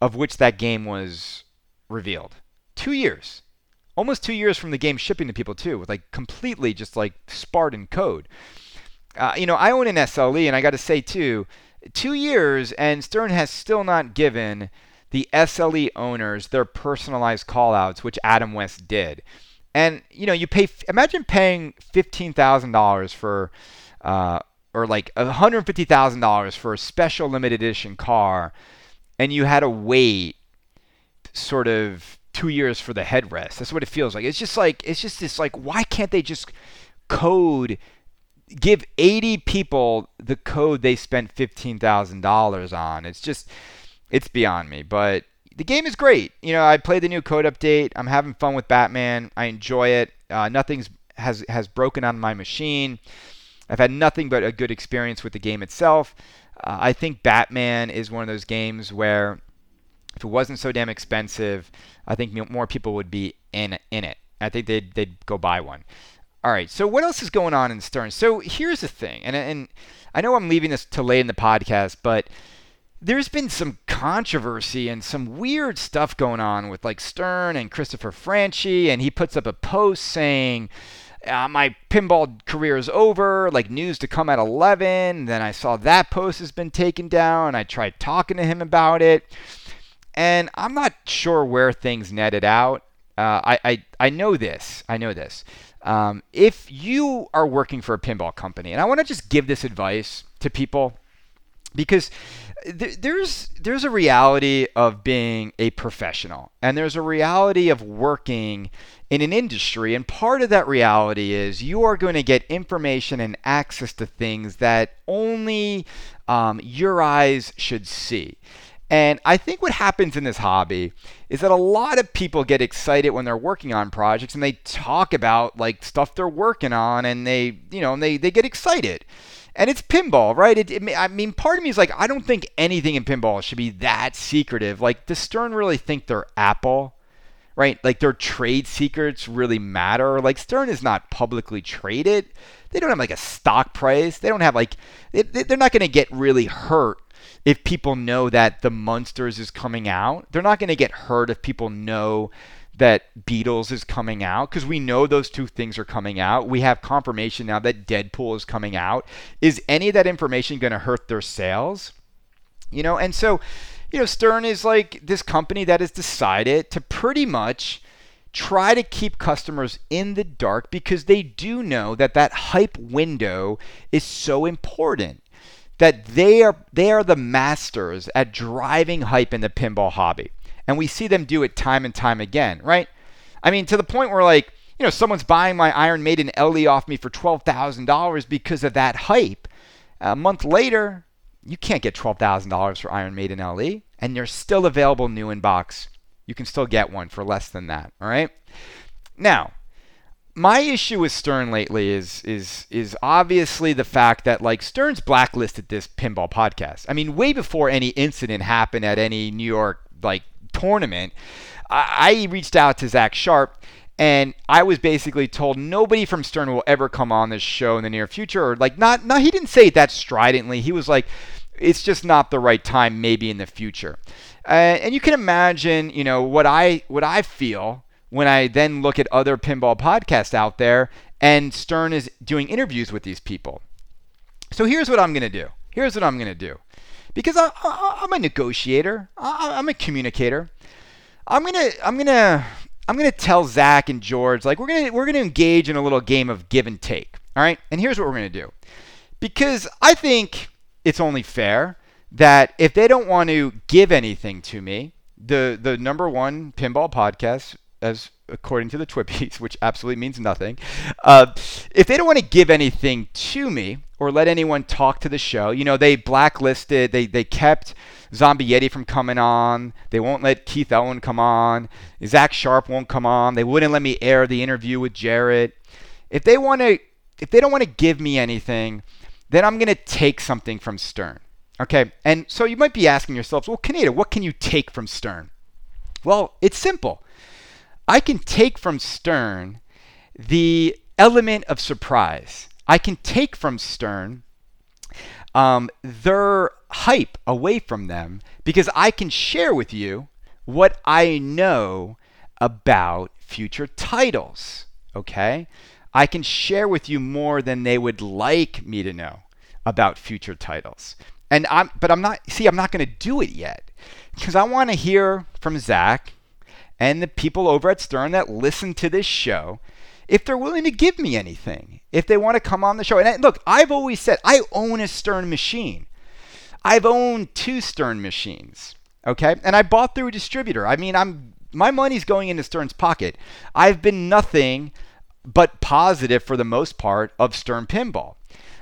of which that game was revealed. Two years. Almost two years from the game shipping to people, too, with like completely just like Spartan code. Uh, you know, I own an SLE, and I got to say, too, two years, and Stern has still not given the SLE owners their personalized callouts, which Adam West did. And you know, you pay. Imagine paying fifteen thousand dollars for, uh, or like one hundred fifty thousand dollars for a special limited edition car, and you had to wait, sort of, two years for the headrest. That's what it feels like. It's just like it's just this like why can't they just code give 80 people the code they spent $15,000 on. It's just it's beyond me, but the game is great. You know, I played the new code update. I'm having fun with Batman. I enjoy it. Uh, nothing's has has broken on my machine. I've had nothing but a good experience with the game itself. Uh, I think Batman is one of those games where if it wasn't so damn expensive, I think more people would be in in it. I think they'd they'd go buy one. All right. So what else is going on in Stern? So here's the thing, and and I know I'm leaving this to late in the podcast, but there's been some controversy and some weird stuff going on with like Stern and Christopher Franchi, and he puts up a post saying. Uh, my pinball career is over, like news to come at 11. Then I saw that post has been taken down. I tried talking to him about it. And I'm not sure where things netted out. Uh, I, I, I know this. I know this. Um, if you are working for a pinball company, and I want to just give this advice to people because th- there's there's a reality of being a professional, and there's a reality of working in an industry, and part of that reality is you are going to get information and access to things that only um, your eyes should see. And I think what happens in this hobby is that a lot of people get excited when they're working on projects and they talk about like stuff they're working on and they, you know, and they, they get excited. And it's pinball, right? It, it, I mean, part of me is like, I don't think anything in pinball should be that secretive. Like, does Stern really think they're Apple? Right? Like, their trade secrets really matter. Like, Stern is not publicly traded. They don't have like a stock price. They don't have like, they, they're not going to get really hurt if people know that the Munsters is coming out. They're not going to get hurt if people know that Beatles is coming out because we know those two things are coming out. We have confirmation now that Deadpool is coming out. Is any of that information going to hurt their sales? You know, and so, you know, Stern is like this company that has decided to pretty much try to keep customers in the dark because they do know that that hype window is so important that they are they are the masters at driving hype in the pinball hobby. And we see them do it time and time again, right? I mean, to the point where like, you know, someone's buying my Iron Maiden LE off me for $12,000 because of that hype. A month later, you can't get $12,000 for Iron Maiden LE, and they're still available new in box. You can still get one for less than that, all right? Now, my issue with Stern lately is is is obviously the fact that like Stern's blacklisted this pinball podcast. I mean, way before any incident happened at any New York like tournament, I, I reached out to Zach Sharpe and I was basically told nobody from Stern will ever come on this show in the near future, or like not not he didn't say it that stridently. He was like, it's just not the right time, maybe in the future. Uh, and you can imagine, you know, what I what I feel when I then look at other pinball podcasts out there and Stern is doing interviews with these people. So here's what I'm to do. Here's what I'm to do. Because I, am a negotiator, I, am a communicator. I'm to I'm to I'm to tell Zach and George like we're to we're to engage in a little game of give and take. All right? And here's what we're to do. Because I think it's only fair that if they don't want to give anything to me, the the number one pinball podcast as according to the Twippies, which absolutely means nothing. Uh, if they don't want to give anything to me or let anyone talk to the show, you know, they blacklisted, they, they kept Zombie Yeti from coming on. They won't let Keith Elwin come on. Zach Sharpe won't come on. They wouldn't let me air the interview with Jarrett. If they want to, if they don't want to give me anything, then I'm going to take something from Stern. Okay. And so you might be asking yourselves, well, Kaneda, what can you take from Stern? Well, it's simple. I can take from Stern the element of surprise. I can take from Stern um, their hype away from them because I can share with you what I know about future titles. Okay? I can share with you more than they would like me to know about future titles. And I'm but I'm not see I'm not going to do it yet because I want to hear from Zach and the people over at Stern that listen to this show if they're willing to give me anything, if they want to come on the show. And I, look, I've always said I own a Stern machine. I've owned two Stern machines, okay? And I bought through a distributor. I mean, I'm my money's going into Stern's pocket. I've been nothing but positive for the most part of Stern Pinball.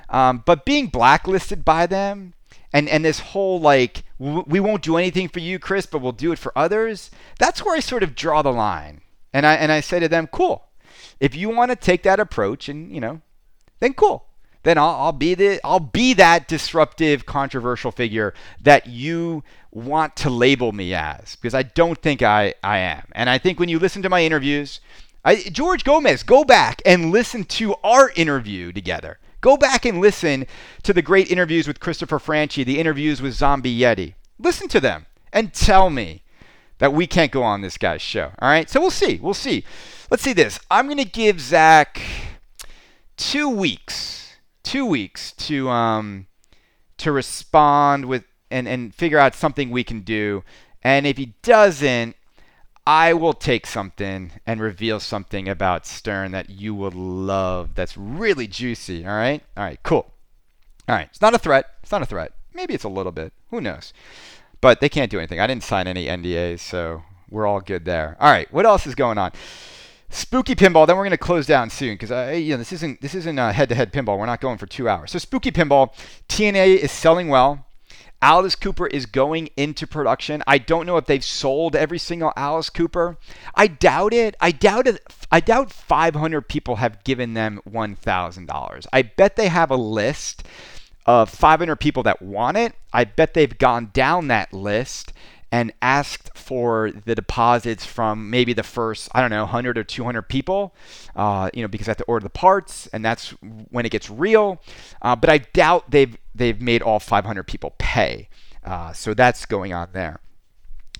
Um, but being blacklisted by them and and this whole like we won't do anything for you, Chris, but we'll do it for others. That's where I sort of draw the line. And I and I say to them, cool. If you want to take that approach, and you know, then cool. Then I'll, I'll be the I'll be that disruptive, controversial figure that you want to label me as, because I don't think I I am. And I think when you listen to my interviews, I, George Gomez, go back and listen to our interview together. Go back and listen to the great interviews with Christopher Franchi, the interviews with Zombie Yeti. Listen to them and tell me that we can't go on this guy's show. All right? So we'll see. We'll see. Let's see this. I'm to give Zach two weeks, two weeks to um to respond with and and figure out something we can do. And if he doesn't, I will take something and reveal something about Stern that you will love. That's really juicy. All right. All right. Cool. All right. It's not a threat. It's not a threat. Maybe it's a little bit. Who knows? But they can't do anything. I didn't sign any NDAs, so we're all good there. All right. What else is going on? Spooky pinball. Then we're going to close down soon because uh, you know this isn't this isn't a head-to-head pinball. We're not going for two hours. So spooky pinball. TNA is selling well. Alice Cooper is going into production. I don't know if they've sold every single Alice Cooper. I doubt it. I doubt it. I doubt 500 people have given them $1,000. I bet they have a list of 500 people that want it. I bet they've gone down that list and asked for the deposits from maybe the first, I don't know, 100 or 200 people, uh, you know, because I have to order the parts, and that's when it gets real. Uh, but I doubt they've they've made all 500 people pay. Uh, so that's going on there.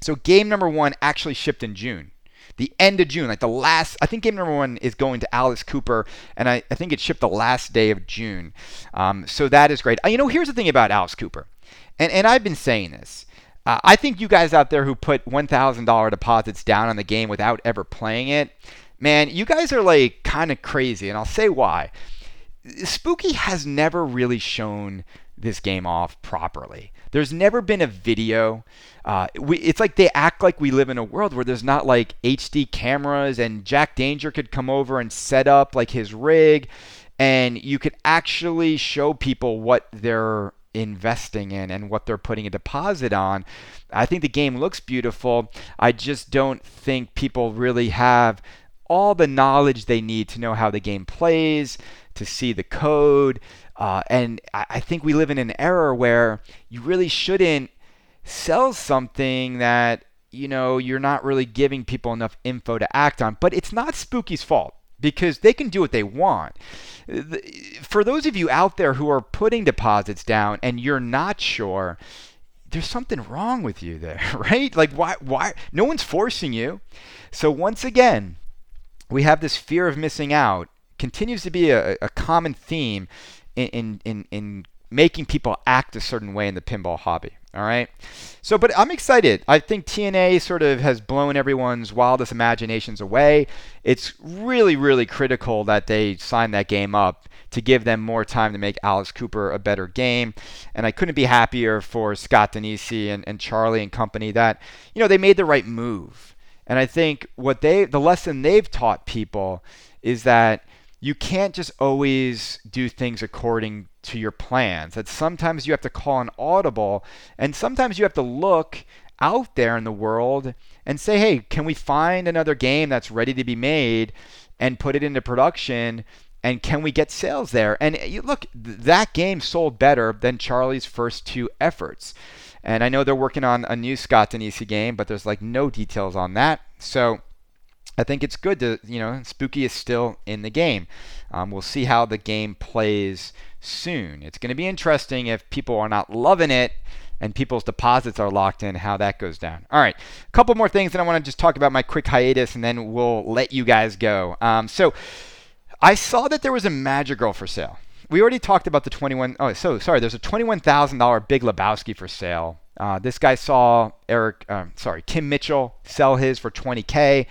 So game number one actually shipped in June. The end of June, like the last, I think game number one is going to Alice Cooper, and I, I think it shipped the last day of June. Um, so that is great. Uh, you know, here's the thing about Alice Cooper, and, and I've been saying this. Uh, I think you guys out there who put $1,000 deposits down on the game without ever playing it, man, you guys are like kind of crazy, and I'll say why. Spooky has never really shown this game off properly. There's never been a video. Uh, we, it's like they act like we live in a world where there's not like HD cameras and Jack Danger could come over and set up like his rig and you could actually show people what they're investing in and what they're putting a deposit on. I think the game looks beautiful. I just don't think people really have all the knowledge they need to know how the game plays, to see the code. Uh, and I, I think we live in an era where you really shouldn't sell something that you know you're not really giving people enough info to act on. But it's not Spooky's fault because they can do what they want. For those of you out there who are putting deposits down and you're not sure, there's something wrong with you there, right? Like why why no one's forcing you. So once again, we have this fear of missing out continues to be a, a common theme in, in, in making people act a certain way in the pinball hobby. All right. So, but I'm excited. I think TNA sort of has blown everyone's wildest imaginations away. It's really, really critical that they sign that game up to give them more time to make Alice Cooper a better game. And I couldn't be happier for Scott Danesi and, and Charlie and company that, you know, they made the right move. And I think what they, the lesson they've taught people is that you can't just always do things according to your plans. That sometimes you have to call an audible, and sometimes you have to look out there in the world and say, hey, can we find another game that's ready to be made and put it into production? And can we get sales there? And look, that game sold better than Charlie's first two efforts. And I know they're working on a new Scott Danesi game, but there's like no details on that. So I think it's good to, you know, Spooky is still in the game. Um, we'll see how the game plays soon. It's going to be interesting if people are not loving it and people's deposits are locked in, how that goes down. All right, a couple more things, and I want to just talk about my quick hiatus, and then we'll let you guys go. Um, so, I saw that there was a Magic Girl for sale. We already talked about the 21. Oh, so sorry. There's a $21,000 Big Lebowski for sale. Uh, this guy saw Eric, uh, sorry, Tim Mitchell sell his for 20k.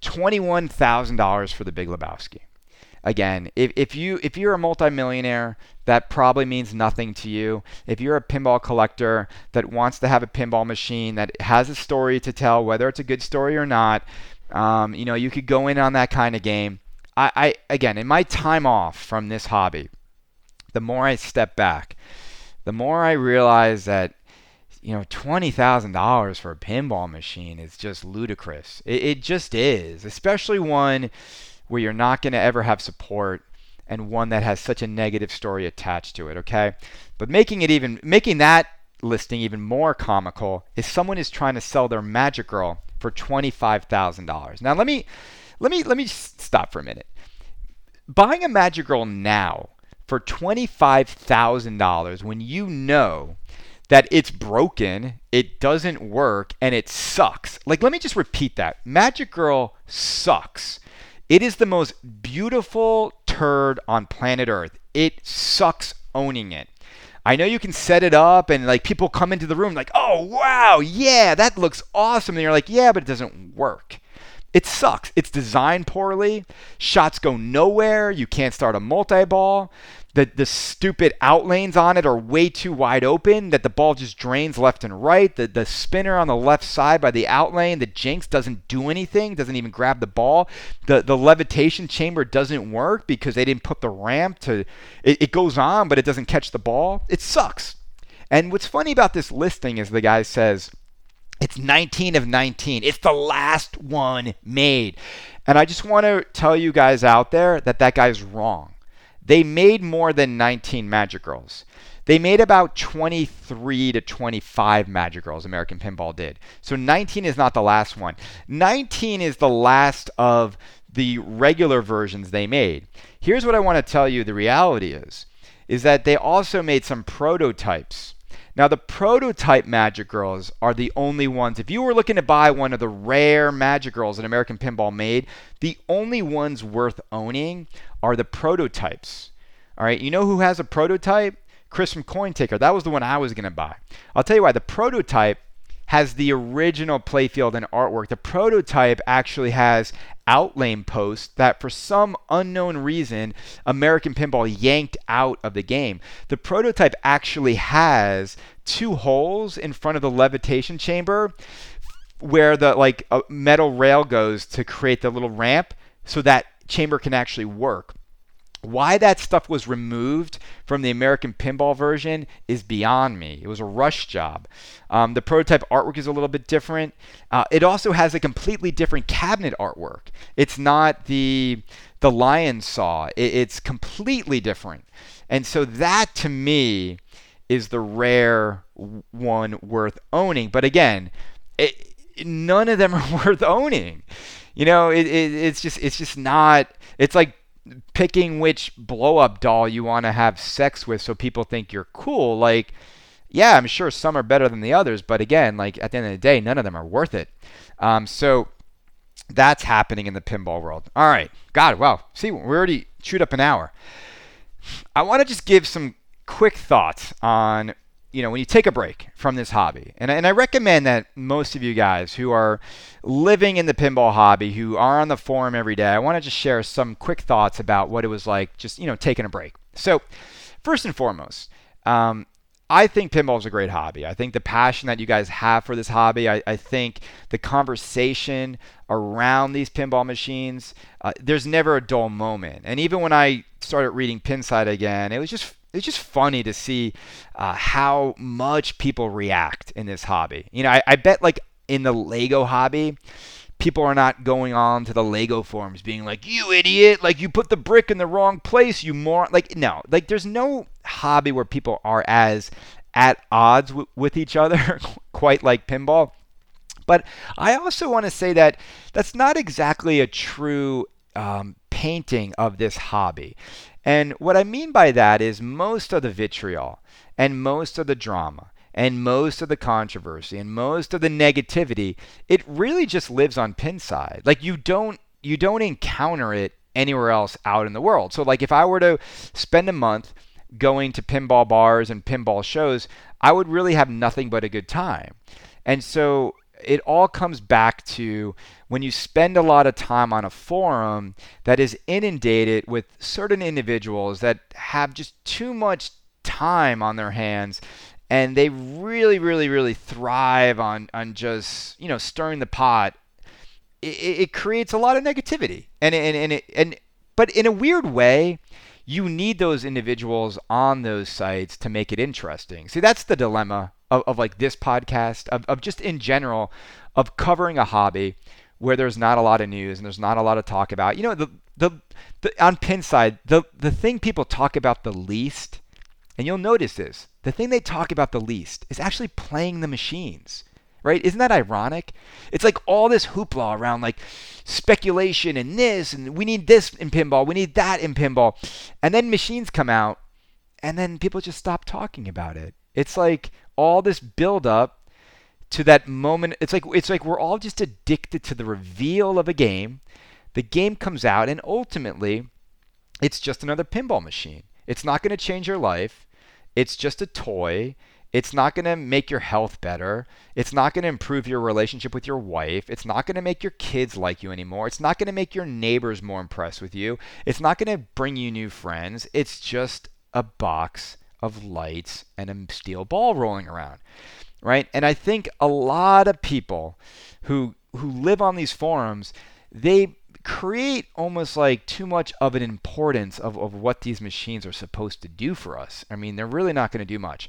$21,000 for the Big Lebowski. again, if, if you if you're a multimillionaire, that probably means nothing to you. If you're a pinball collector that wants to have a pinball machine that has a story to tell, whether it's a good story or not, um, you know, you could go in on that kind of game. I, I again, in my time off from this hobby, the more I step back, the more I realize that you know, twenty thousand dollars for a pinball machine is just ludicrous. It, it just is, especially one where you're not going to ever have support and one that has such a negative story attached to it. Okay, but making it even making that listing even more comical is someone is trying to sell their Magic Girl for twenty five thousand dollars. Now let me let me let me stop for a minute. Buying a Magic Girl now for twenty five thousand dollars when you know that it's broken, it doesn't work, and it sucks. Like, let me just repeat that Magic Girl sucks. It is the most beautiful turd on planet Earth. It sucks owning it. I know you can set it up and like people come into the room like, oh wow, yeah, that looks awesome. And you're like, yeah, but it doesn't work. It sucks. It's designed poorly. Shots go nowhere. You can't start a multi ball the the stupid outlanes on it are way too wide open that the ball just drains left and right. The the spinner on the left side by the outlane, the jinx doesn't do anything, doesn't even grab the ball. The the levitation chamber doesn't work because they didn't put the ramp to it, it goes on but it doesn't catch the ball. It sucks. And what's funny about this listing is the guy says it's 19 of 19. It's the last one made. And I just want to tell you guys out there that that guy's wrong they made more than 19 Magic Girls. They made about 23 to 25 Magic Girls, American Pinball did. So 19 is not the last one. 19 is the last of the regular versions they made. Here's what I want to tell you the reality is is that they also made some prototypes now, the prototype Magic Girls are the only ones. If you were looking to buy one of the rare Magic Girls that American Pinball made, the only ones worth owning are the prototypes. All right, you know who has a prototype? Chris from CoinTaker. That was the one I was going to buy. I'll tell you why. The prototype has the original playfield and artwork. The prototype actually has outlane posts that, for some unknown reason, American Pinball yanked out of the game. The prototype actually has two holes in front of the levitation chamber where the like a metal rail goes to create the little ramp so that chamber can actually work. Why that stuff was removed from the American pinball version is beyond me. It was a rush job. Um, the prototype artwork is a little bit different. Uh, it also has a completely different cabinet artwork. It's not the the lion saw. It, it's completely different. And so that to me is the rare one worth owning. But again, it, none of them are worth owning. You know, it, it, it's just it's just not. It's like picking which blow up doll you want to have sex with so people think you're cool. Like, yeah, I'm sure some are better than the others, but again, like at the end of the day, none of them are worth it. Um, so that's happening in the pinball world. All right, God, wow. See, we already chewed up an hour. I want to just give some quick thoughts on you know, when you take a break from this hobby, and, and I recommend that most of you guys who are living in the pinball hobby, who are on the forum every day, I want to just share some quick thoughts about what it was like just, you know, taking a break. So, first and foremost, um, I think pinball is a great hobby. I think the passion that you guys have for this hobby, I, I think the conversation around these pinball machines, uh, there's never a dull moment. And even when I started reading Pinside again, it was just it's just funny to see uh, how much people react in this hobby. You know, I, I bet like in the Lego hobby, people are not going on to the Lego forums being like, "You idiot! Like you put the brick in the wrong place, you moron!" Like no, like there's no hobby where people are as at odds w- with each other, quite like pinball. But I also want to say that that's not exactly a true um, painting of this hobby. And what I mean by that is most of the vitriol and most of the drama and most of the controversy and most of the negativity, it really just lives on Pinside. Like you don't you don't encounter it anywhere else out in the world. So like if I were to spend a month going to pinball bars and pinball shows, I would really have nothing but a good time. And so it all comes back to when you spend a lot of time on a forum that is inundated with certain individuals that have just too much time on their hands and they really really really thrive on on just you know stirring the pot it, it creates a lot of negativity. And and and, it, and but in a weird way you need those individuals on those sites to make it interesting. See that's the dilemma of, of like this podcast of, of just in general of covering a hobby where there's not a lot of news and there's not a lot of talk about. You know the the, the on Pinside the the thing people talk about the least and you'll notice this the thing they talk about the least is actually playing the machines right? Isn't that ironic? It's like all this hoopla around like speculation and this and we need this in pinball we need that in pinball. And then machines come out and then people just stop talking about it. It's like all this build up to that moment it's like it's like we're all just addicted to the reveal of a game the game comes out and ultimately it's just another pinball machine it's not going to change your life it's just a toy it's not going to make your health better. It's not going to improve your relationship with your wife. It's not going to make your kids like you anymore. It's not going to make your neighbors more impressed with you. It's not going to bring you new friends. It's just a box of lights and a steel ball rolling around. Right? And I think a lot of people who who live on these forums, they create almost like too much of an importance of, of what these machines are supposed to do for us. I mean, they're really not going to do much.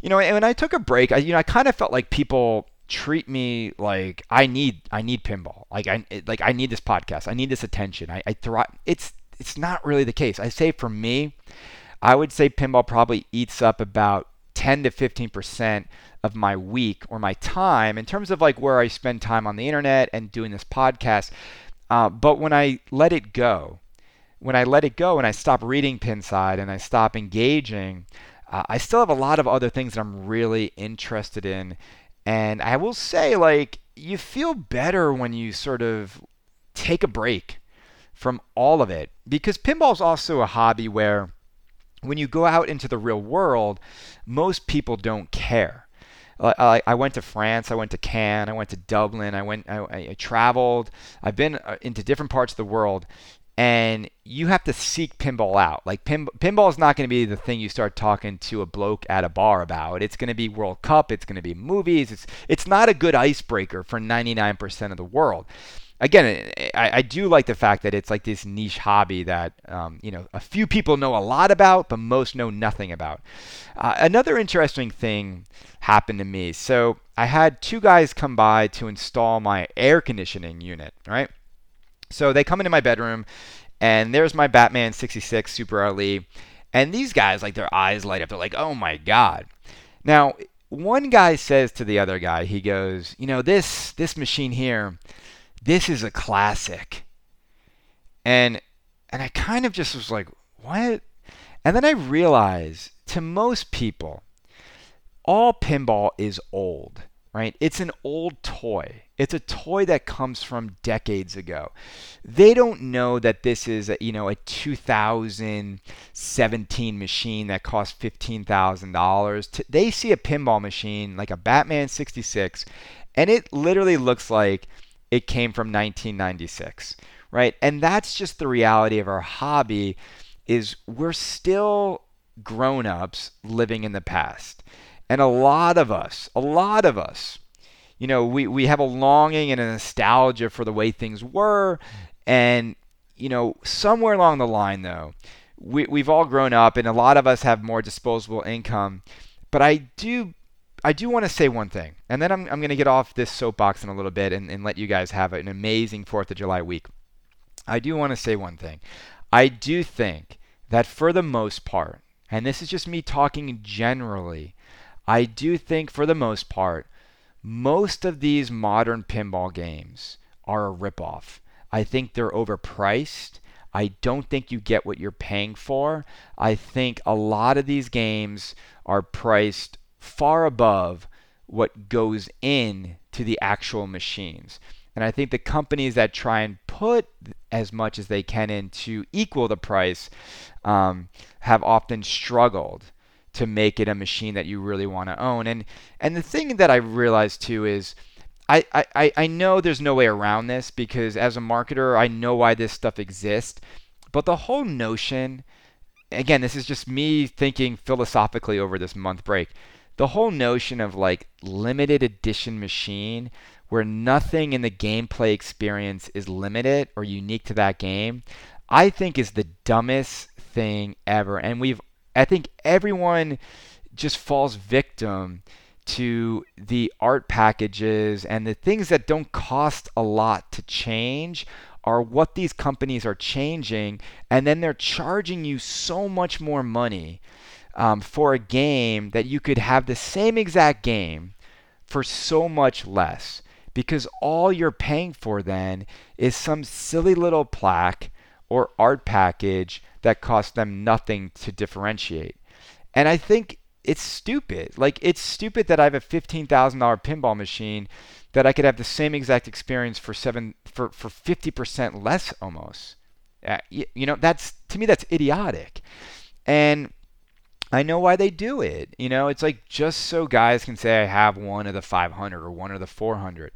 You know, and when I took a break, I, you know, I kind of felt like people treat me like I need I need pinball. Like I like I need this podcast. I need this attention. I, I thrive. It's it's not really the case. I say for me, I would say pinball probably eats up about 10 to 15 percent of my week or my time in terms of like where I spend time on the internet and doing this podcast. Uh, but when I let it go, when I let it go and I stop reading Pinside and I stop engaging, uh, I still have a lot of other things that I'm really interested in. And I will say, like, you feel better when you sort of take a break from all of it because pinball is also a hobby where when you go out into the real world, most people don't care. I, I went to France, I went to Cannes, I went to Dublin, I went, I, I traveled, I've been uh, into different parts of the world, and you have to seek pinball out. Like pin, pinball is not going to be the thing you start talking to a bloke at a bar about. It's going to be World Cup. It's going to be movies. It's it's not a good icebreaker for 99% of the world again, I, I, do like the fact that it's like this niche hobby that um, you know a few people know a lot about, but most know nothing about. Uh, another interesting thing happened to me. So I had two guys come by to install my air conditioning unit. Right. So they come into my bedroom, and there's my Batman 66 Super LE, and these guys like their eyes light up. They're like, "Oh my god!" Now one guy says to the other guy, he goes, "You know this this machine here." This is a classic. And and I kind of just was like, what? And then I realized to most people, all pinball is old, right? It's an old toy. It's a toy that comes from decades ago. They don't know that this is, a, you know, a 2017 machine that costs $15,000. They see a pinball machine like a Batman 66 and it literally looks like it came from 1996, right? And that's just the reality of our hobby is we're still grown-ups living in the past. And a lot of us, a lot of us, you know, we, we have a longing and a nostalgia for the way things were. And, you know, somewhere along the line, though, we, we've all grown up and a lot of us have more disposable income. But I do I do want to say one thing, and then I'm, I'm going to get off this soapbox in a little bit and, and let you guys have an amazing 4th of July week. I do want to say one thing. I do think that for the most part, and this is just me talking generally, I do think for the most part, most of these modern pinball games are a ripoff. I think they're overpriced. I don't think you get what you're paying for. I think a lot of these games are priced far above what goes in to the actual machines. And I think the companies that try and put as much as they can in to equal the price um, have often struggled to make it a machine that you really want to own. And and the thing that I realized too is I, I, I know there's no way around this because as a marketer, I know why this stuff exists. But the whole notion, again, this is just me thinking philosophically over this month break. The whole notion of like limited edition machine where nothing in the gameplay experience is limited or unique to that game, I think is the dumbest thing ever. And we've, I think everyone just falls victim to the art packages and the things that don't cost a lot to change are what these companies are changing and then they're charging you so much more money um, for a game that you could have the same exact game for so much less because all you're paying for then is some silly little plaque or art package that costs them nothing to differentiate. And I think it's stupid. Like it's stupid that I have a $15,000 pinball machine that I could have the same exact experience for seven for for 50% less almost. Uh, you, you know, that's to me that's idiotic. And I know why they do it. You know, it's like just so guys can say I have one of the 500 or one of the 400.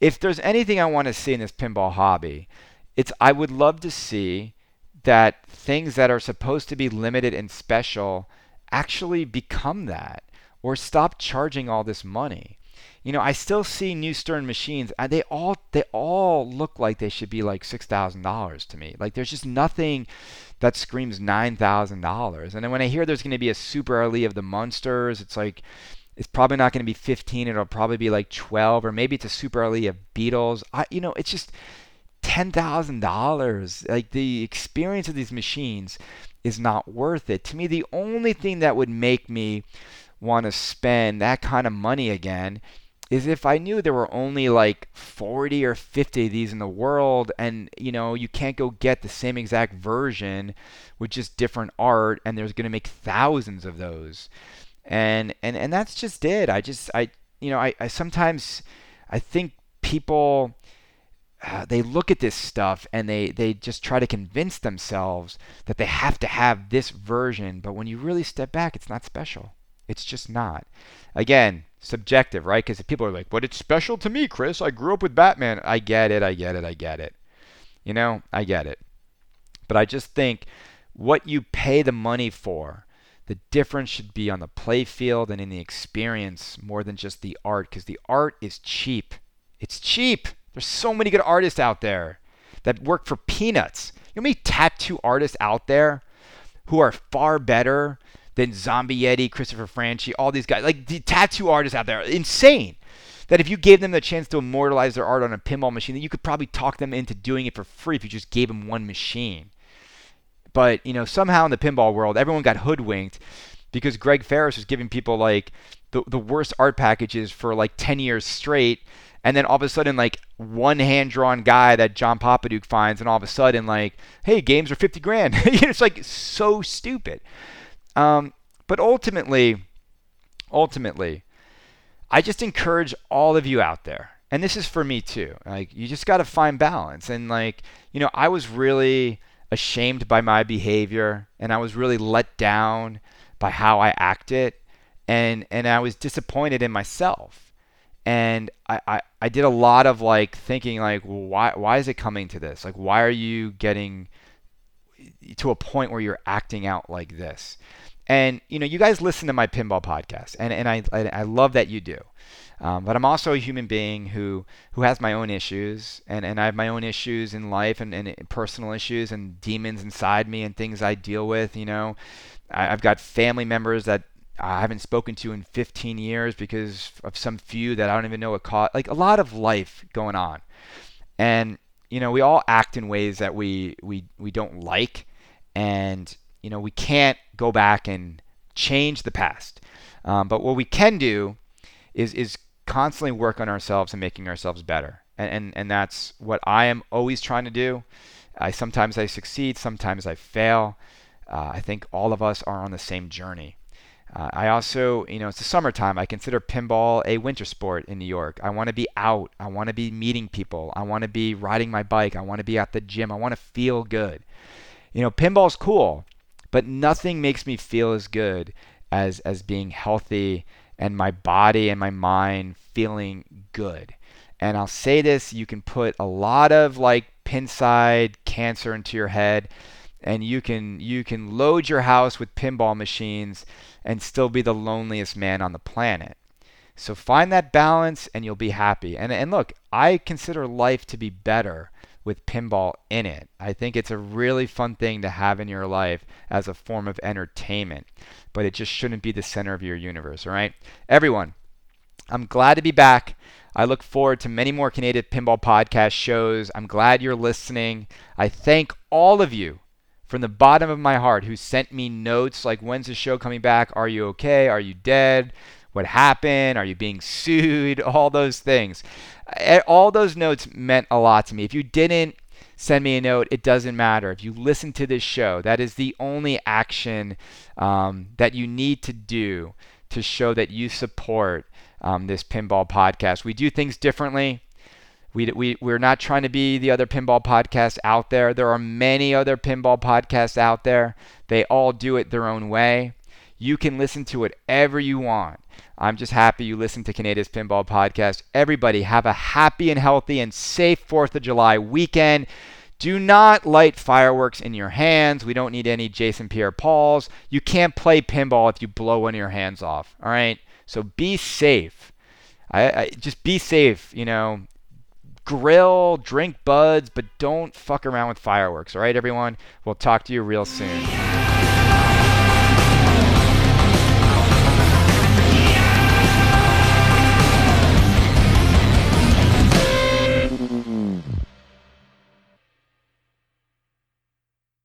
If there's anything I want to see in this pinball hobby, it's I would love to see that things that are supposed to be limited and special actually become that or stop charging all this money. You know, I still see new Stern machines. And they all they all look like they should be like six thousand dollars to me. Like there's just nothing that screams nine thousand dollars. And then when I hear there's going to be a super early of the Munsters, it's like it's probably not going to be 15. It'll probably be like 12, or maybe it's a super early of Beatles. I, you know, it's just ten thousand dollars. Like the experience of these machines is not worth it. To me, the only thing that would make me want to spend that kind of money again is if I knew there were only like 40 or 50 of these in the world and you know you can't go get the same exact version with just different art and there's going to make thousands of those and and and that's just it I just I you know I, I sometimes I think people uh, they look at this stuff and they, they just try to convince themselves that they have to have this version. But when you really step back, it's not special. It's just not. Again, subjective, right? Because people are like, but it's special to me, Chris. I grew up with Batman. I get it. I get it. I get it. You know, I get it. But I just think what you pay the money for, the difference should be on the play field and in the experience more than just the art because the art is cheap. It's cheap. There's so many good artists out there that work for peanuts. You know many tattoo artists out there who are far better than Zombie Yeti, Christopher Franchi, all these guys, like the tattoo artists out there, insane. That if you gave them the chance to immortalize their art on a pinball machine, that you could probably talk them into doing it for free if you just gave them one machine. But you know, somehow in the pinball world, everyone got hoodwinked because Greg Freres was giving people like the, the worst art packages for like 10 years straight and then all of a sudden like one hand drawn guy that John Popadiuk finds, and all of a sudden like, hey, games are fifty grand. it's like so stupid. Um, but ultimately, ultimately, I just encourage all of you out there, and this is for me too. Like you just got to find balance, and like you know, I was really ashamed by my behavior, and I was really let down by how I acted, and and I was disappointed in myself and I, I, I did a lot of like thinking like why why is it coming to this like why are you getting to a point where you're acting out like this. And you know you guys listen to my pinball podcast and, and I, I, love that you do. Um, but I'm also a human being who who has my own issues and, and I have my own issues in life and, and personal issues and demons inside me and things I deal with you know. I, I've got family members that I haven't spoken to in 15 years because of some few that I don't even know what caught. Like a lot of life going on, and you know we all act in ways that we we we don't like, and you know we can't go back and change the past. Um, but what we can do is is constantly work on ourselves and making ourselves better, and and, and that's what I am always trying to do. I sometimes I succeed, sometimes I fail. Uh, I think all of us are on the same journey. Uh, I also, you know, it's the summertime. I consider pinball a winter sport in New York. I want to be out. I want to be meeting people. I want to be riding my bike. I want to be at the gym. I want to feel good. You know, pinball's cool, but nothing makes me feel as good as as being healthy and my body and my mind feeling good. And I'll say this you can put a lot of like pinside cancer into your head and you can you can load your house with pinball machines and still be the loneliest man on the planet. So find that balance and you'll be happy. And and look, I consider life to be better with pinball in it. I think it's a really fun thing to have in your life as a form of entertainment, but it just shouldn't be the center of your universe, all right? Everyone, I'm glad to be back. I look forward to many more Canadian Pinball Podcast shows. I'm glad you're listening. I thank all of you from the bottom of my heart who sent me notes like, when's the show coming back? Are you okay? Are you dead? What happened? Are you being sued? All those things. All those notes meant a lot to me. If you didn't send me a note, it doesn't matter. If you listen to this show, that is the only action um, that you need to do to show that you support um, this pinball podcast. We do things differently. We, we, we're not trying to be the other pinball podcasts out there. There are many other pinball podcasts out there. They all do it their own way. You can listen to whatever you want. I'm just happy you listen to Kaneda's Pinball Podcast. Everybody, have a happy and healthy and safe 4th of July weekend. Do not light fireworks in your hands. We don't need any Jason Pierre Pauls. You can't play pinball if you blow one of your hands off. All right? So be safe. I, I, just be safe. You know, grill, drink buds, but don't fuck around with fireworks. All right, everyone. We'll talk to you real soon.